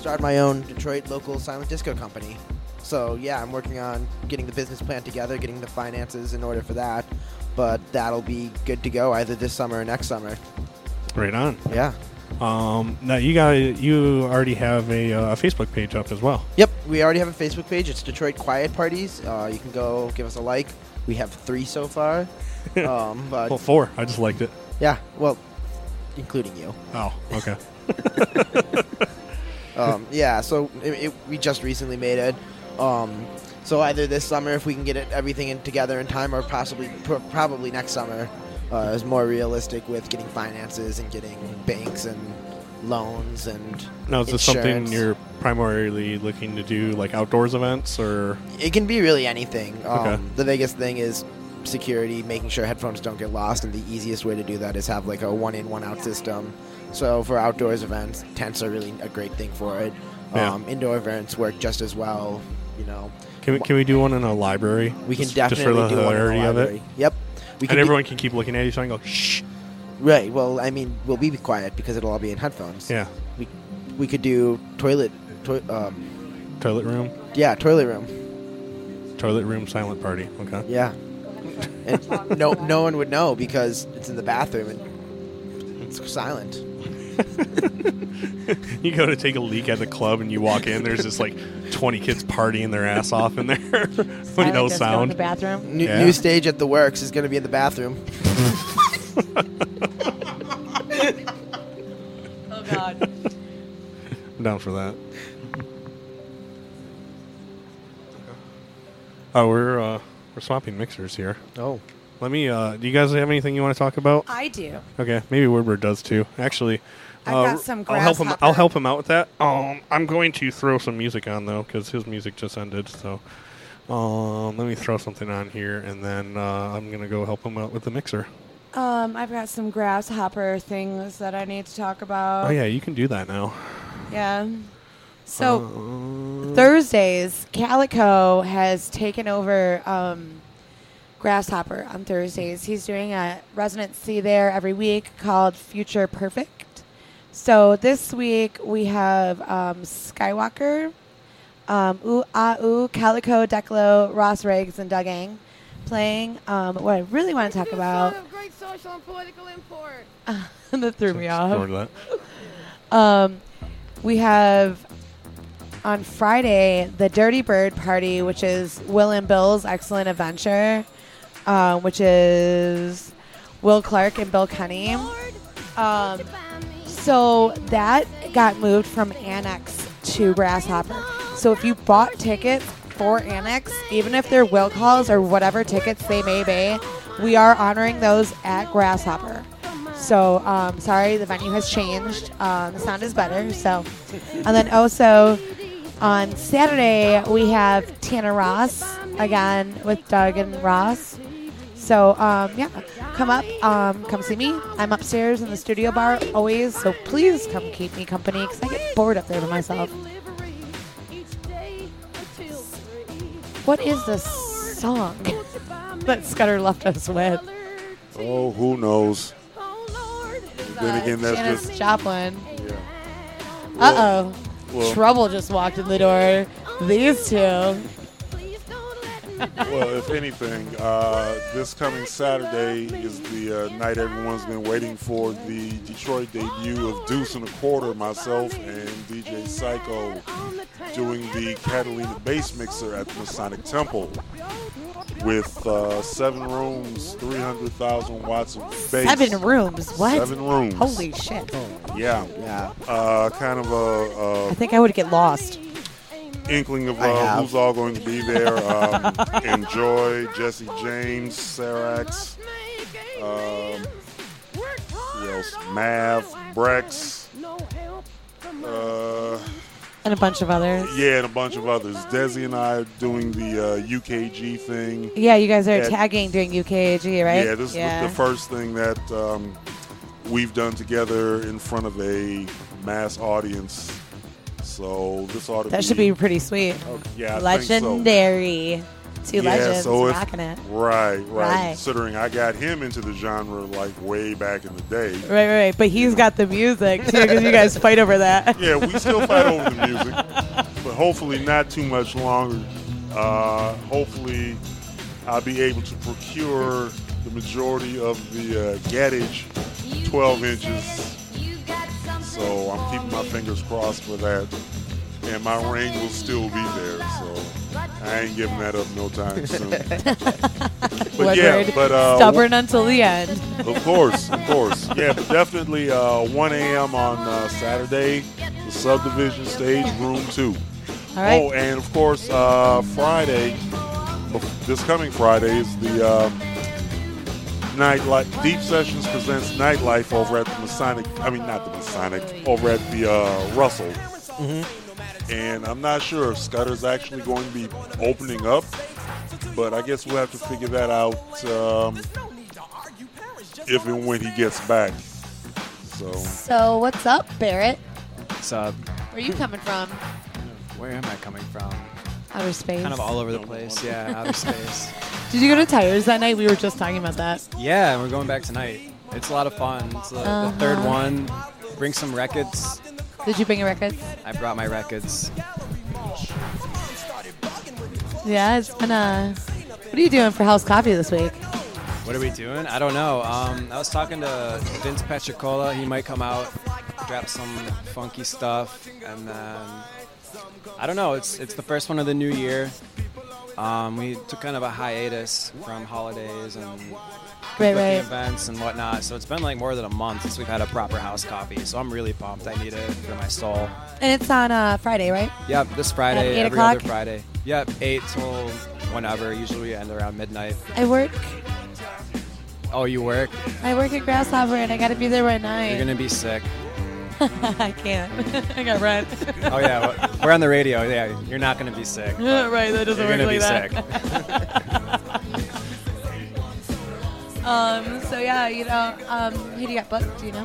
start my own Detroit local silent disco company. So yeah, I'm working on getting the business plan together, getting the finances in order for that. But that'll be good to go either this summer or next summer. Right on. Yeah. Um, now you got you already have a, uh, a Facebook page up as well. Yep, we already have a Facebook page. It's Detroit Quiet Parties. Uh, you can go give us a like. We have three so far. um, but Well, four. I just liked it. yeah, well, including you. Oh, okay. Um, yeah, so it, it, we just recently made it. Um, so either this summer, if we can get it, everything in together in time, or possibly pr- probably next summer, uh, is more realistic with getting finances and getting banks and loans and Now, is this something you're primarily looking to do, like outdoors events, or It can be really anything. Um, Okay. The biggest thing is security, making sure headphones don't get lost, and the easiest way to do that is have like a one in, one out system. So for outdoors events, tents are really a great thing for it. Yeah. Um, indoor events work just as well. You know, can we, can we do one in a library? we can Just- definitely just for the do one in the hilarity of library. it, Yep. We and be- everyone can keep looking at each other and go, "Shh." right. Well, I mean, we'll be quiet because it'll all be in headphones. Yeah, We we could do toilet. To, um, toilet room, yeah, toilet room. toilet room, silent party. Okay. Yeah. And no, no one would know because it's in the bathroom and it's silent. You go to take a leak at the club and you walk in. There's just like 20 kids partying their ass off in there with Silent no disco in sound. the bathroom. New, Yeah. new stage at the works is going to be in the bathroom. Oh God. I'm down for that. Oh, we're uh, we're swapping mixers here. Oh. Let me. Uh, do you guys have anything you want to talk about? I do. Okay, maybe Woodward does too. Actually, I've uh, got some I'll help him. I'll help him out with that. Um, I'm going to throw some music on though because his music just ended. So, um, let me throw something on here, and then uh, I'm gonna go help him out with the mixer. Um, I've got some grasshopper things that I need to talk about. Oh yeah, you can do that now. Yeah. So Uh, Thursdays, Calico has taken over um, Grasshopper on Thursdays. He's doing a residency there every week called Future Perfect. So this week we have um, Skywalker, um, Ooh Ah Ooh, Calico, Declo, Ross Riggs, and Doug Ang playing. Um, what I really want to talk about Great social and political import. that threw me off. Um, we have on Friday the Dirty Bird Party, which is Will and Bill's Excellent Adventure, uh, which is Will Clarke and Bill Kenny. Um, so that got moved from Annex to Grasshopper. So if you bought tickets for Annex, even if they're will calls or whatever tickets they may be, we are honoring those at Grasshopper. So um, sorry, the venue has changed. Um, the sound is better. So, and then also on Saturday we have Tana Ross again with Doug and Ross. So um, yeah, come up, um, come see me. I'm upstairs in the studio bar always. So please come keep me company because I get bored up there by myself. What is this song that Scudder left us with? Oh, who knows? Then again, that's Janis just Joplin. yeah. Uh oh. Trouble just walked in the door. These two. Well, if anything, uh, this coming Saturday is the uh, night everyone's been waiting for. The Detroit debut of Deuce and a Quarter, myself and DJ Psycho doing the Catalina bass mixer at the Masonic Temple with uh, seven rooms, 300,000 watts of bass. Seven rooms. What? Seven rooms. Holy shit. Yeah. Yeah. Uh, kind of a, I a think I would get lost. Inkling of uh, who's all going to be there. Um, Enjoy, Jesse James, Sarax, um, who else? Mav, Brex, uh, And a bunch of others. yeah, and a bunch of others. Desi and I are doing the uh, UKG thing. Yeah, you guys are Yeah. tagging doing UKAG, right? Yeah, this is the- the first thing that um, we've done together in front of a mass audience. So this ought to That should be pretty sweet. yeah, I think so. Legendary. Two Yeah, legends so if- rocking it. Right, right, Right. Considering I got him into the genre like way back in the day. Right, right, right. But he's got the music too, because you guys fight over that. Yeah, we still fight over the music, but hopefully not too much longer. Uh, hopefully, I'll be able to procure the majority of the uh, garage 12 inches. So I'm keeping my fingers crossed for that. And my range will still be there, so I ain't giving that up no time soon. but yeah, but uh, stubborn until the end. of course, of course. Yeah, but definitely uh, 1 a.m. on uh, Saturday, the subdivision stage, room two. All right. Oh, and of course, uh, Friday, this coming Friday is the uh, Nightlife. Deep Sessions presents Nightlife over at the Masonic, I mean, not the Masonic, over at the uh, Russell. And I'm not sure if Scudder's actually going to be opening up, but I guess we'll have to figure that out um, if and when he gets back. So, So what's up, Barrett? What's up? Where are you coming from? Where am I coming from? Outer space. Kind of all over the place. Yeah, outer space. Did you go to Tires that night? We were just talking about that. Yeah, we're going back tonight. It's a lot of fun. It's the, the third Uh-huh. one. Bring some records. Did you bring your records? I brought my records. Yeah, it's been a. What are you doing for House Coffee this week? What are we doing? I don't know. Um, I was talking to Vince Petricola. He might come out, drop some funky stuff, and then I don't know. It's it's the first one of the new year. Um, we took kind of a hiatus from holidays and Right, right. events and whatnot. So it's been like more than a month since we've had a proper house coffee. So I'm really pumped. I need it for my soul. And it's on uh, Friday, right? Yep, this Friday, At eight every o'clock? other Friday. Yep, eight till whenever. Usually we end around midnight. I work Oh, you work? I work at Grasshopper and I gotta be there by nine. You're gonna be sick. I can't. I got rent. Oh yeah, well, we're on the radio. Yeah, you're not gonna be sick. right, that doesn't really. you're work gonna like be that. sick. Um, so yeah, you know, um, who do you got booked? Do you know?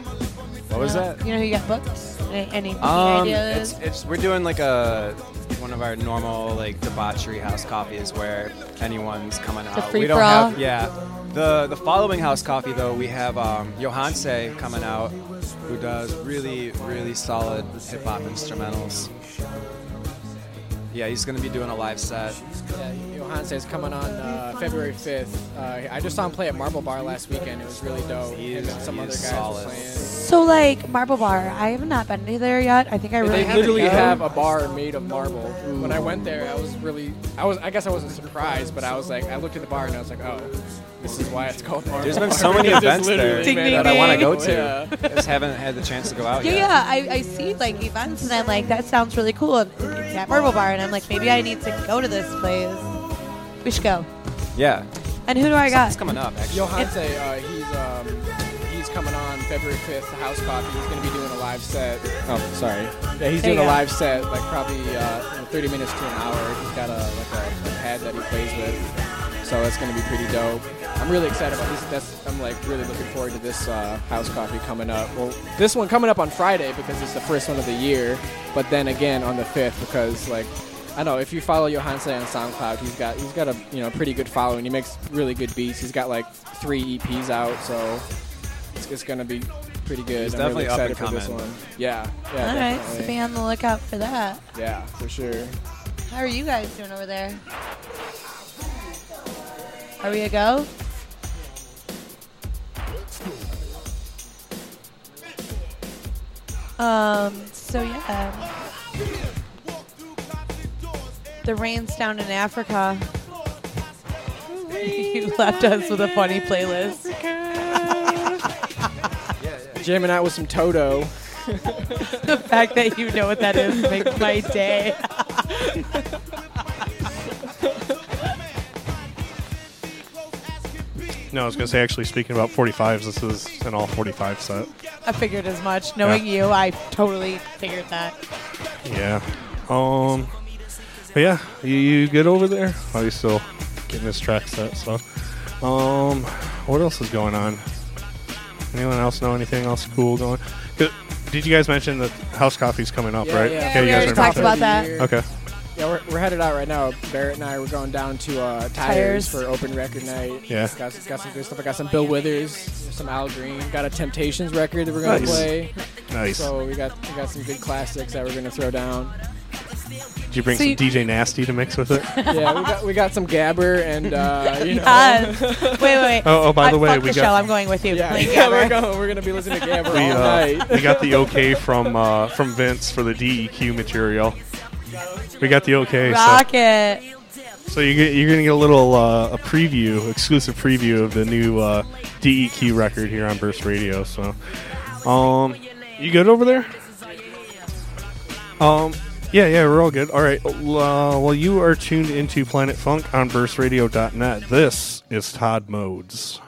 What was No? that? You know who you got booked? Any, any Um, ideas? it's, it's we're doing like a one of our normal like debauchery house coffees where anyone's coming out. free we don't have yeah. The the following house coffee though we have um, Johanse coming out who does really really solid hip hop instrumentals. Yeah, he's gonna be doing a live set. Yeah, Johannes is coming on uh, February 5th. Uh, I just saw him play at Marble Bar last weekend. It was really dope. Him and some he other guys solid. playing. So like Marble Bar, I have not been to there yet. I think I really They haven't literally have a bar made of marble. When I went there, I was really, I was, I guess I wasn't surprised, but I was like, I looked at the bar and I was like, oh, this is why it's called Marble There's been so many events there literally Ding, made ding, that I want to go to. Yeah. I just haven't had the chance to go out Yeah, yet. yeah. I, I see like events and I'm like, that sounds really cool. And It's at Marble Bar, and I'm like, maybe I need to go to this place. We should go. Yeah. And who do I got? It's coming up, actually. Johanse, uh, he's um, he's coming on February 5th the House Coffee. He's going to be doing a live set. Oh, sorry. Yeah, he's There doing a go. live set, like probably uh, 30 minutes to an hour. He's got a like a, a pad that he plays with, so that's going to be pretty dope. I'm really excited about this. That's I'm like really looking forward to this uh, House Coffee coming up. Well, this one coming up on Friday because it's the first one of the year, but then again on the 5th because like. I don't know if you follow Johanse on SoundCloud, he's got he's got a you know pretty good following. He makes really good beats. He's got like three EPs out, so it's, it's gonna be pretty good. He's I'm definitely really excited and for this one. Yeah, yeah, All right, so definitely. be on the lookout for that. yeah, for sure. How are you guys doing over there? Are we a go? Um. So yeah. The rain's down in Africa. you left us with a funny playlist. Jamming out with some Toto. the fact that you know what that is makes my day. No, I was gonna say actually speaking about 45s, this is an all 45 set. I figured as much. Knowing you, I totally figured that. Yeah. Um. But yeah, you, you good over there? Are you still getting this track set? So, um, what else is going on? Anyone else know anything else cool going? Did you guys mention that House Coffee's coming up, Yeah, right? yeah. Yeah, we you guys already are talked about that. Okay. Yeah, we're, we're headed out right now. Barrett and I we're going down to uh, tires, Tires. for open record night. Yeah. got, got some good stuff. I got some Bill Withers, some Al Green. Got a Temptations record that we're gonna Nice. play. Nice. So we got we got some good classics that we're gonna throw down. Did you bring So some you- DJ Nasty to mix with it? yeah, we got we got some Gabber and uh, you know. Yes. Wait, wait, wait. Oh, oh, by I- the way, fuck we the got- show. I'm going with you. Yeah, Playing yeah, we're Gabber. going. We're gonna be listening to Gabber we, all uh, night. we got the okay from uh, from Vince for the DEQ material. We got the okay. So, Rocket. so you get, you're gonna get a little uh, a preview, exclusive preview of the new uh, DEQ record here on Burst Radio. So, um, you good over there? Um, yeah, yeah, we're all good. All right. Uh, well, you are tuned into Planet Funk on BurstRadio.net. This is Todd Modes.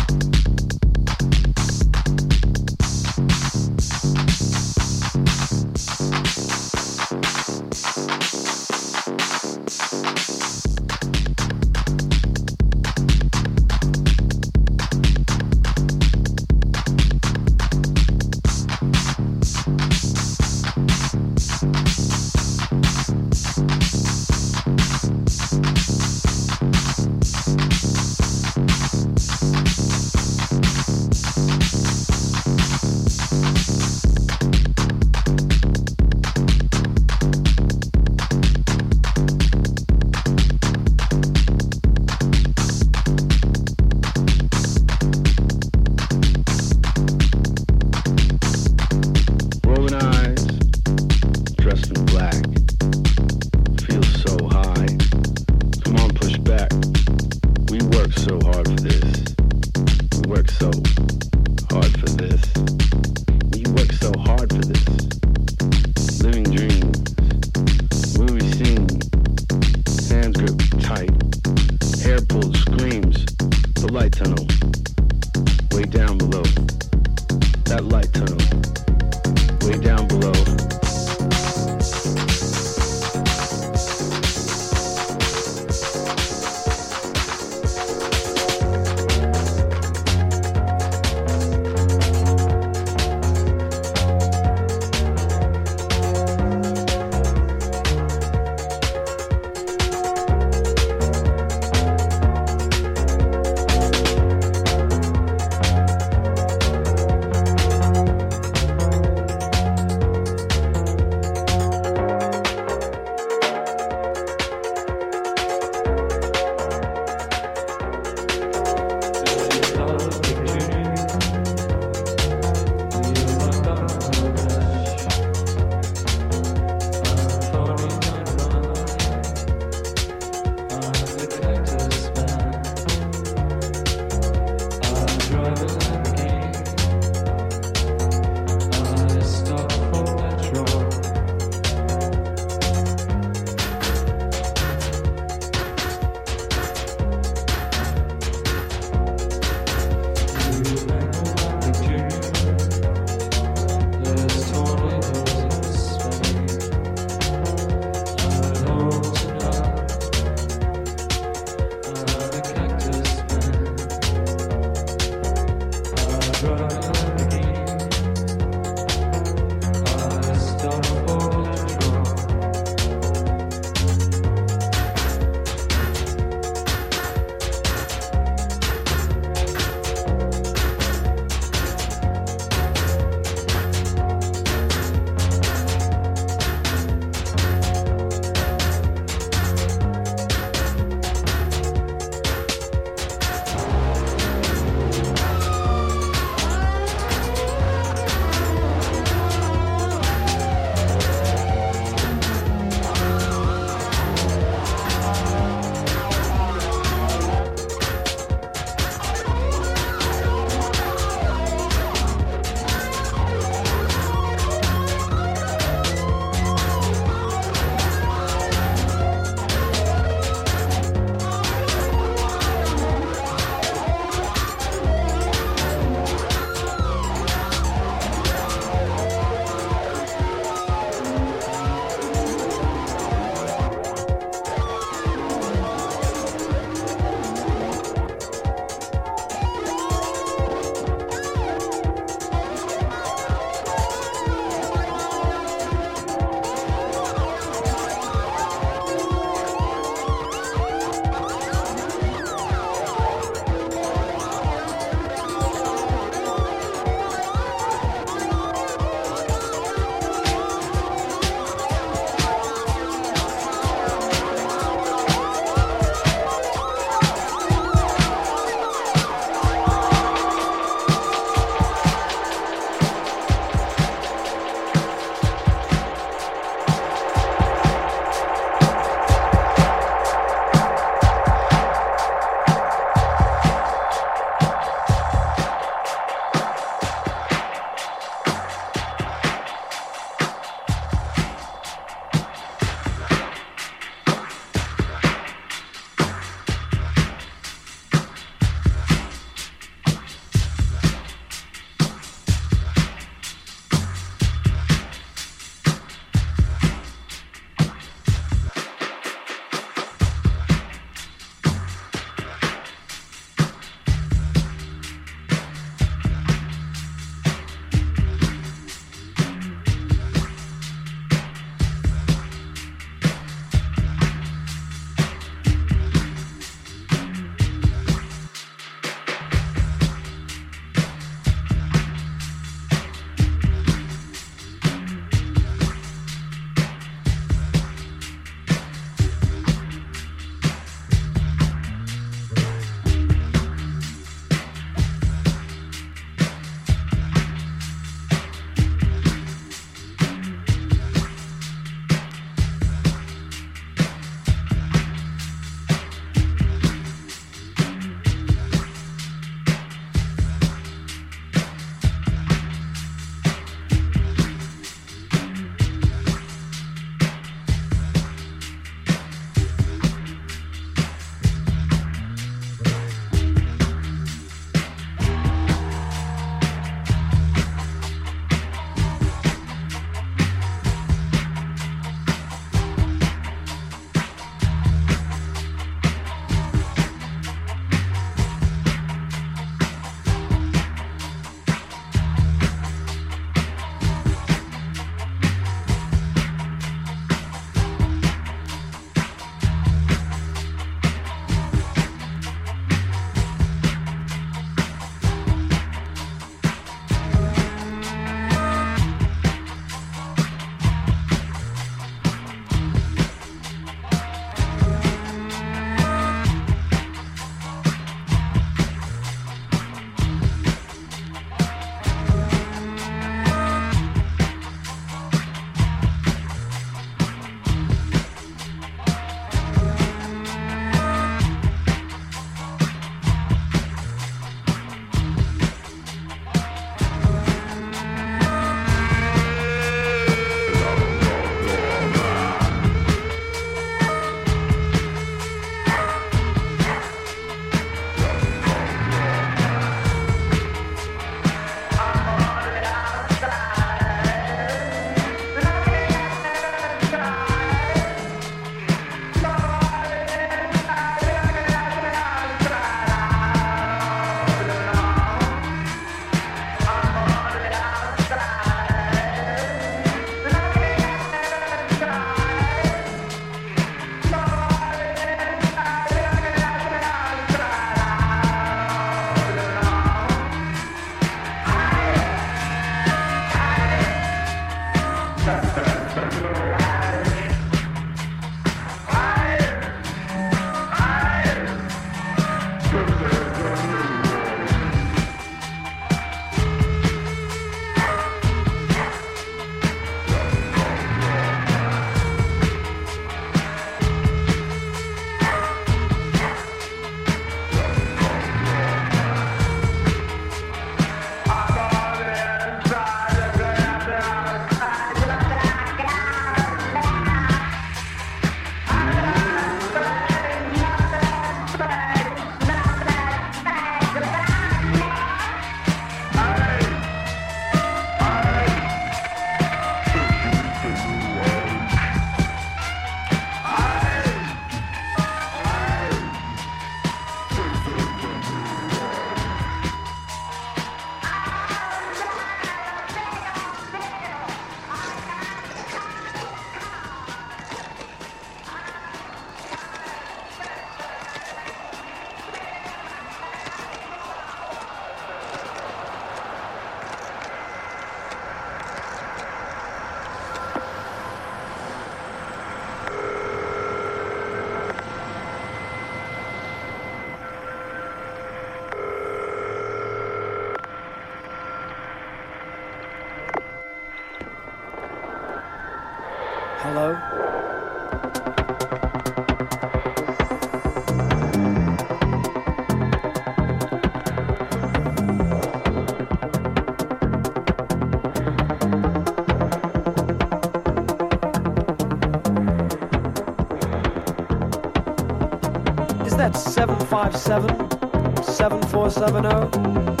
Five seven seven four seven zero.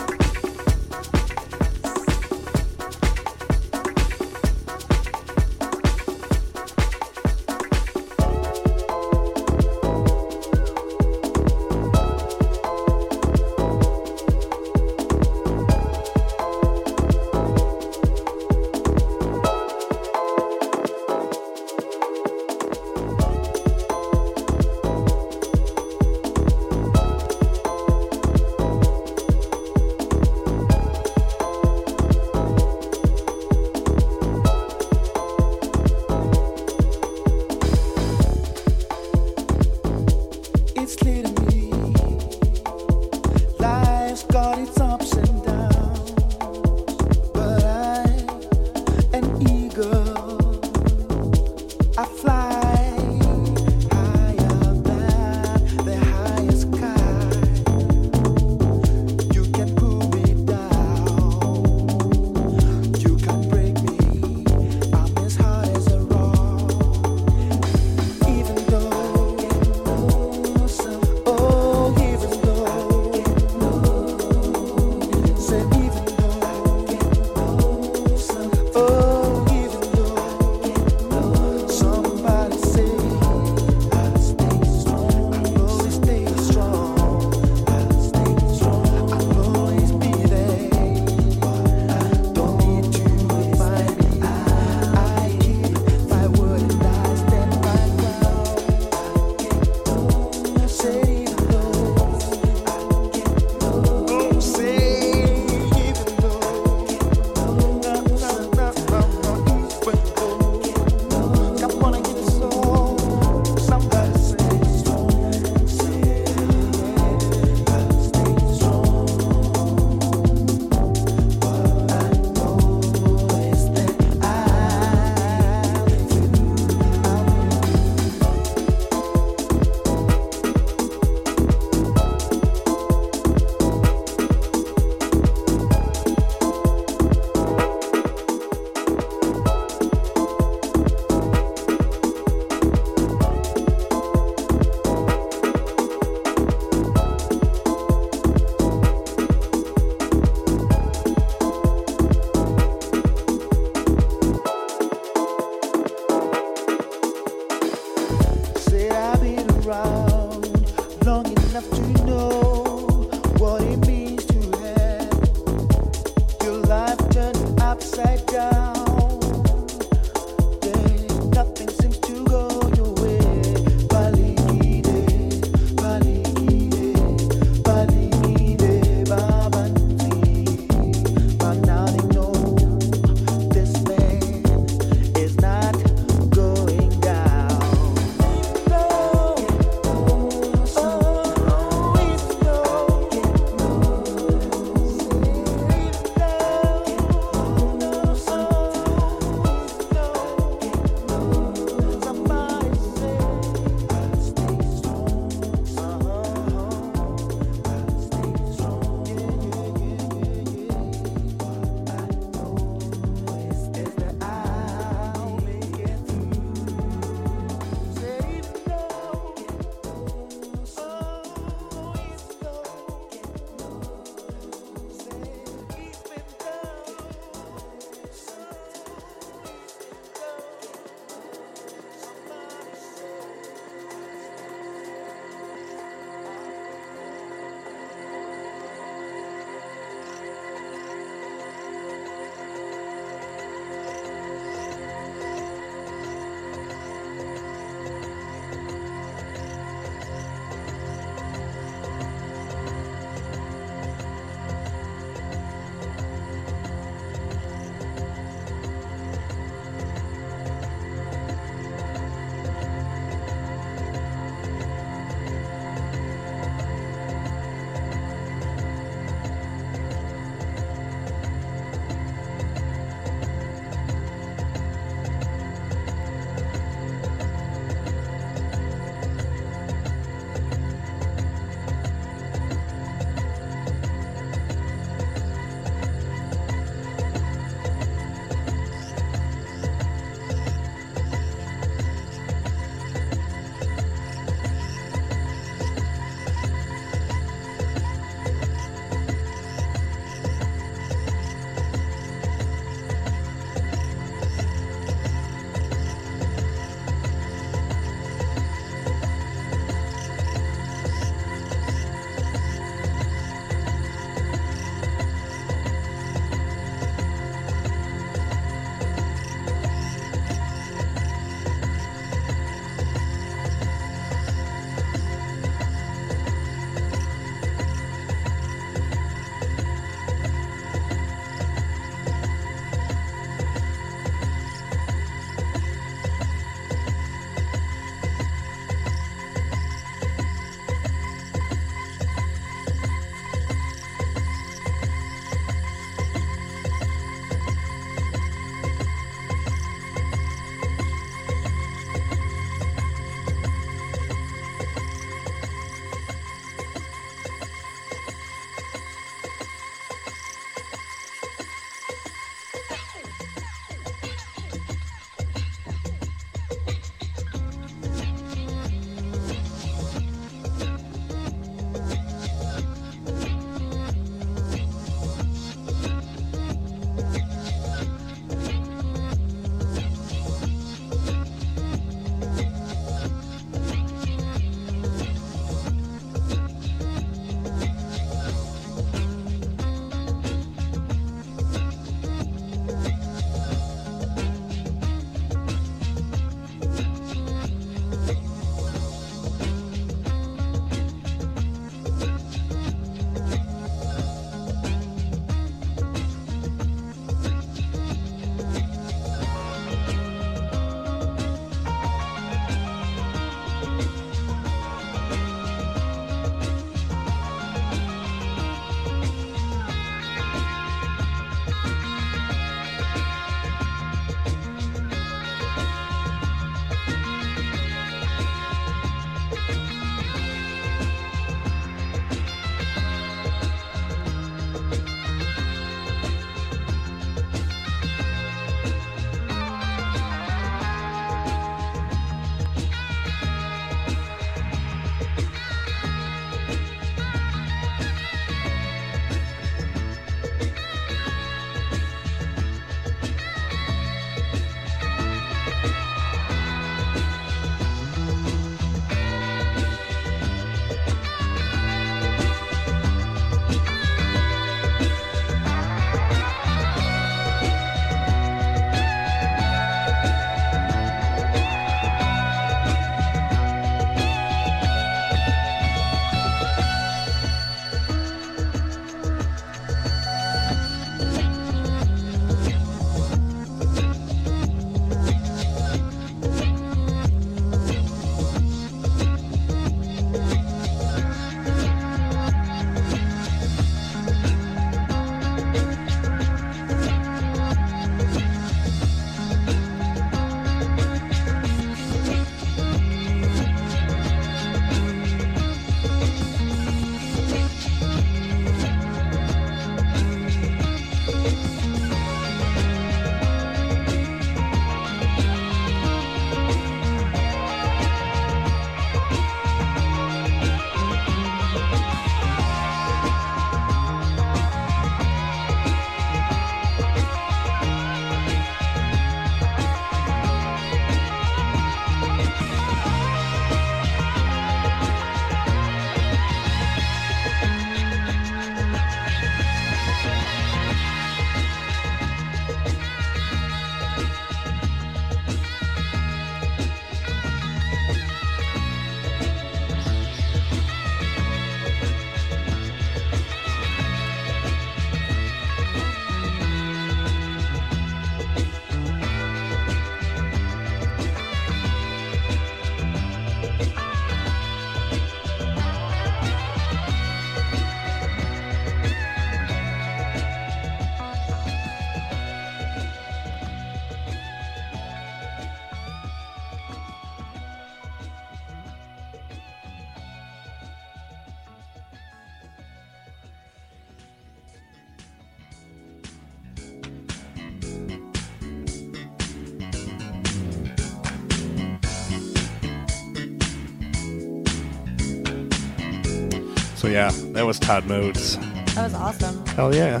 That was Todd Modes. That was awesome. Hell yeah!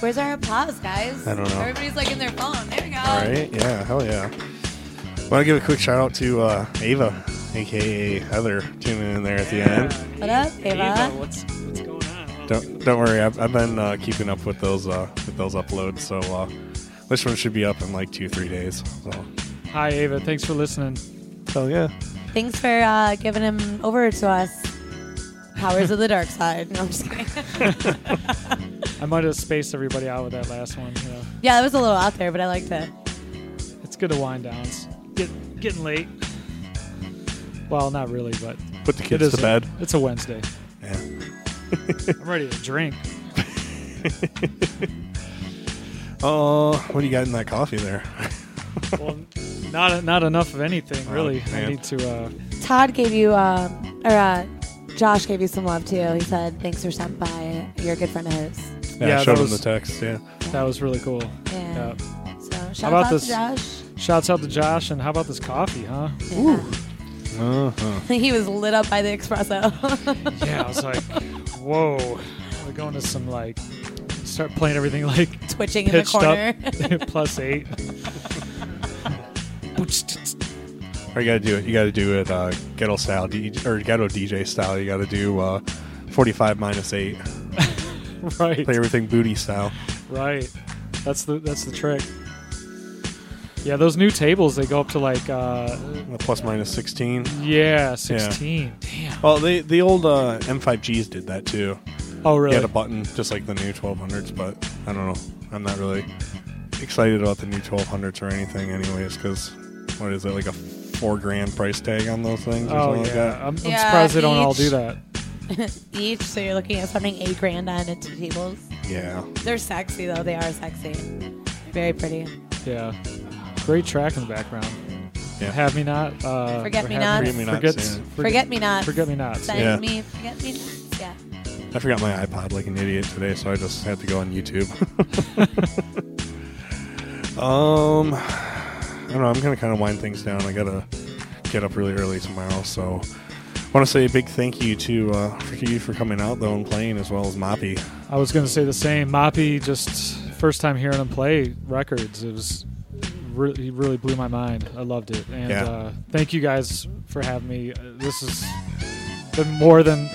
Where's our applause, guys? I don't know. Everybody's like in their phone. There we go. All right, yeah, hell yeah. Want to give a quick shout out to uh, Ava, aka Heather, tuning in there at the end. What up, Ava? what's what's going on? Don't don't worry, I've, I've been uh, keeping up with those uh, with those uploads. So uh, this one should be up in like two three days. So Hi, Ava. Thanks for listening. hell yeah. Thanks for uh, giving him over to us. Powers of the dark side. No, I'm just kidding. I might have spaced everybody out with that last one. You know, yeah, that was a little out there, but I liked it. it's good to wind down. It's get, getting late. Well, not really, but Put the kids is to a- bed. It's a Wednesday. Yeah. I'm ready to drink. Oh, what do you got in that coffee there? well, not not enough of anything really. I need to. Uh, Todd gave you, um, or uh, Josh gave you some love too. He said, "Thanks for stopping by. You're a good friend of his." Yeah, Yeah, I showed that him the text. Yeah. that was really cool. Yeah. So shout out this? to Josh. Shouts out to Josh, and how about this coffee, huh? Yeah. Uh-huh. he was lit up by the espresso. Yeah, I was like, whoa. We're going to some like start playing everything like Twitching in the corner. up plus eight. Or you gotta do it. You gotta do it uh, ghetto style, D- or ghetto DJ style. You gotta do uh, 45 minus eight. right. Play everything booty style. Right. That's the that's the trick. Yeah, those new tables they go up to like uh Uh, plus minus 16. yeah, sixteen. Damn. Well, they the old uh, M5Gs did that too. Oh You really? had a button just like the new 1200s, but I don't know. I'm not really excited about the new 1200s or anything, anyways. Because what is it like a four grand price tag on those things? Or Oh something like yeah. that? I'm, I'm Yeah, surprised they don't all do that. Each, so you're looking at spending eight grand on it two tables. Yeah. They're sexy though. They are sexy. Very pretty. Yeah. Great track in the background. Yeah. Have me not. Uh, Forget or me Have nots. Forget me nots, Forget, yeah. forget, Forget me not. Forget me nots. Send Yeah. me forget me nots. Yeah. I forgot my iPod like an idiot today, so I just had to go on YouTube. um, I don't know. I'm gonna kind of wind things down. I gotta get up really early tomorrow, so I want to say a big thank you to uh, for you for coming out though and playing as well as Moppy. I was going to say the same. Moppy, just first time hearing him play records, it was really, really blew my mind. I loved it, and Yeah. uh, thank you guys for having me. Uh, This has been more than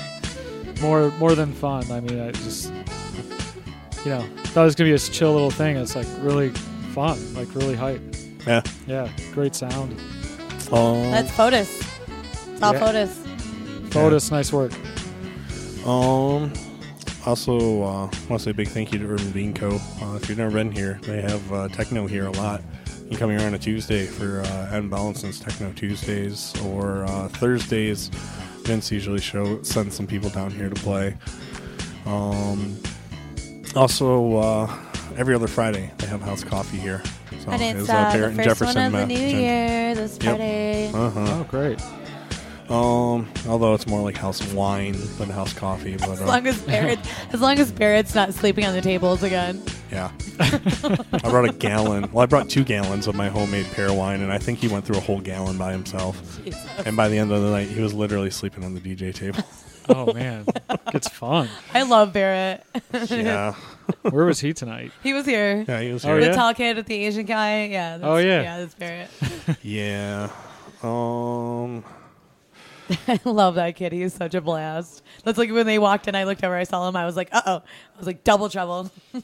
more more than fun. I mean, I just you know thought it was gonna be a chill little thing. It's like really fun, like really hype. Yeah. Yeah, great sound. Um, That's Fotis. It's all Yeah. Fotis. Fotis, nice work. Um. Also, uh, want to say a big thank you to Urban Bean Co. Uh, if you've never been here, they have uh, techno here a lot. You can come here on a Tuesday for uh, Adam Balance's Techno Tuesdays, or uh, Thursdays. Vince usually show sends some people down here to play. Um. Also, uh, every other Friday they have house coffee here. So and it's it's, uh, the and first one of the new Jen- year this Yep. Uh huh. Oh, great. Um, although it's more like house wine than house coffee, but As uh, long as Barrett, as long as Barrett's not sleeping on the tables again. Yeah. I brought a gallon. Well, I brought two gallons of my homemade pear wine, and I think he went through a whole gallon by himself. Jesus. And by the end of the night, he was literally sleeping on the DJ table. Oh man, it's fun. I love Barrett. yeah. Where was he tonight? he was here. Yeah, he was here. Oh, here. The yeah? tall kid with the Asian guy. Yeah. That's, Oh, yeah. Yeah, that's Barrett. Yeah. Um. I love that kid. He's such a blast. That's like when they walked in, I looked over, I saw him, I was like, uh oh. I was like, double trouble.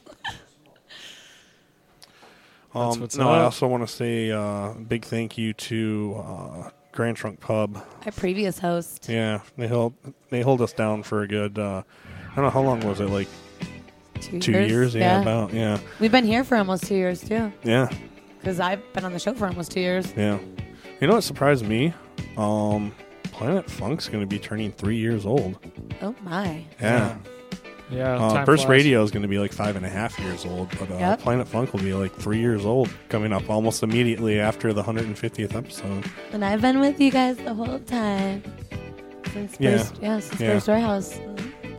Um, what's no, I also want to say uh, big thank you to uh, Grand Trunk Pub. Our previous host. Yeah, they held they hold us down for a good. Uh, I don't know how long was it, like Two, two years? Yeah, about yeah, We've been here for almost two years too. yeah. Because I've been on the show for almost two years. Yeah. You know what surprised me? Um, Planet Funk's going to be turning three years old. Oh my. Yeah. Yeah, Uh, time Burst flies. Radio is going to be like five and a half years old, but uh, Yep. Planet Funk will be like three years old coming up almost immediately after the 150th episode. And I've been with you guys the whole time. Since Yeah. first, yeah, since Yeah. first warehouse.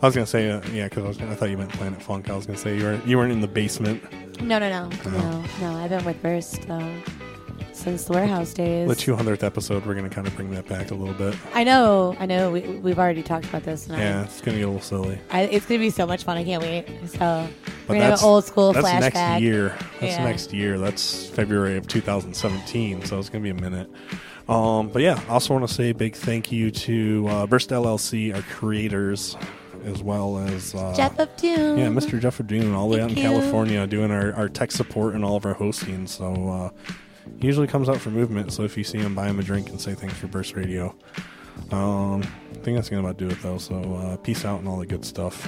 I was going to say, uh, yeah, because I, I thought you meant Planet Funk. I was going to say you weren't, you weren't in the basement. No, no, no, Oh. no, no. I've been with Burst though. since the warehouse days. The 200th episode, we're going to kind of bring that back a little bit. I know, I know. We, we've already talked about this. And I- Yeah, it's going to get a little silly. I, it's gonna be so much fun. I can't wait. So But we're gonna have an old school That's flashback. next year. That's Yeah. next year. That's February of 2017. So it's gonna be a minute. Um, but yeah, I also want to say a big thank you to uh, Burst LLC, our creators, as well as uh, Jeff of Doom. Yeah, Mr. Jeff of Doom, all the way out in you. California, doing our, our tech support and all of our hosting. So uh, he usually comes out for movement. So if you see him, buy him a drink and say thanks for Burst Radio. Um, I think that's gonna about do it though. So uh, peace out and all the good stuff.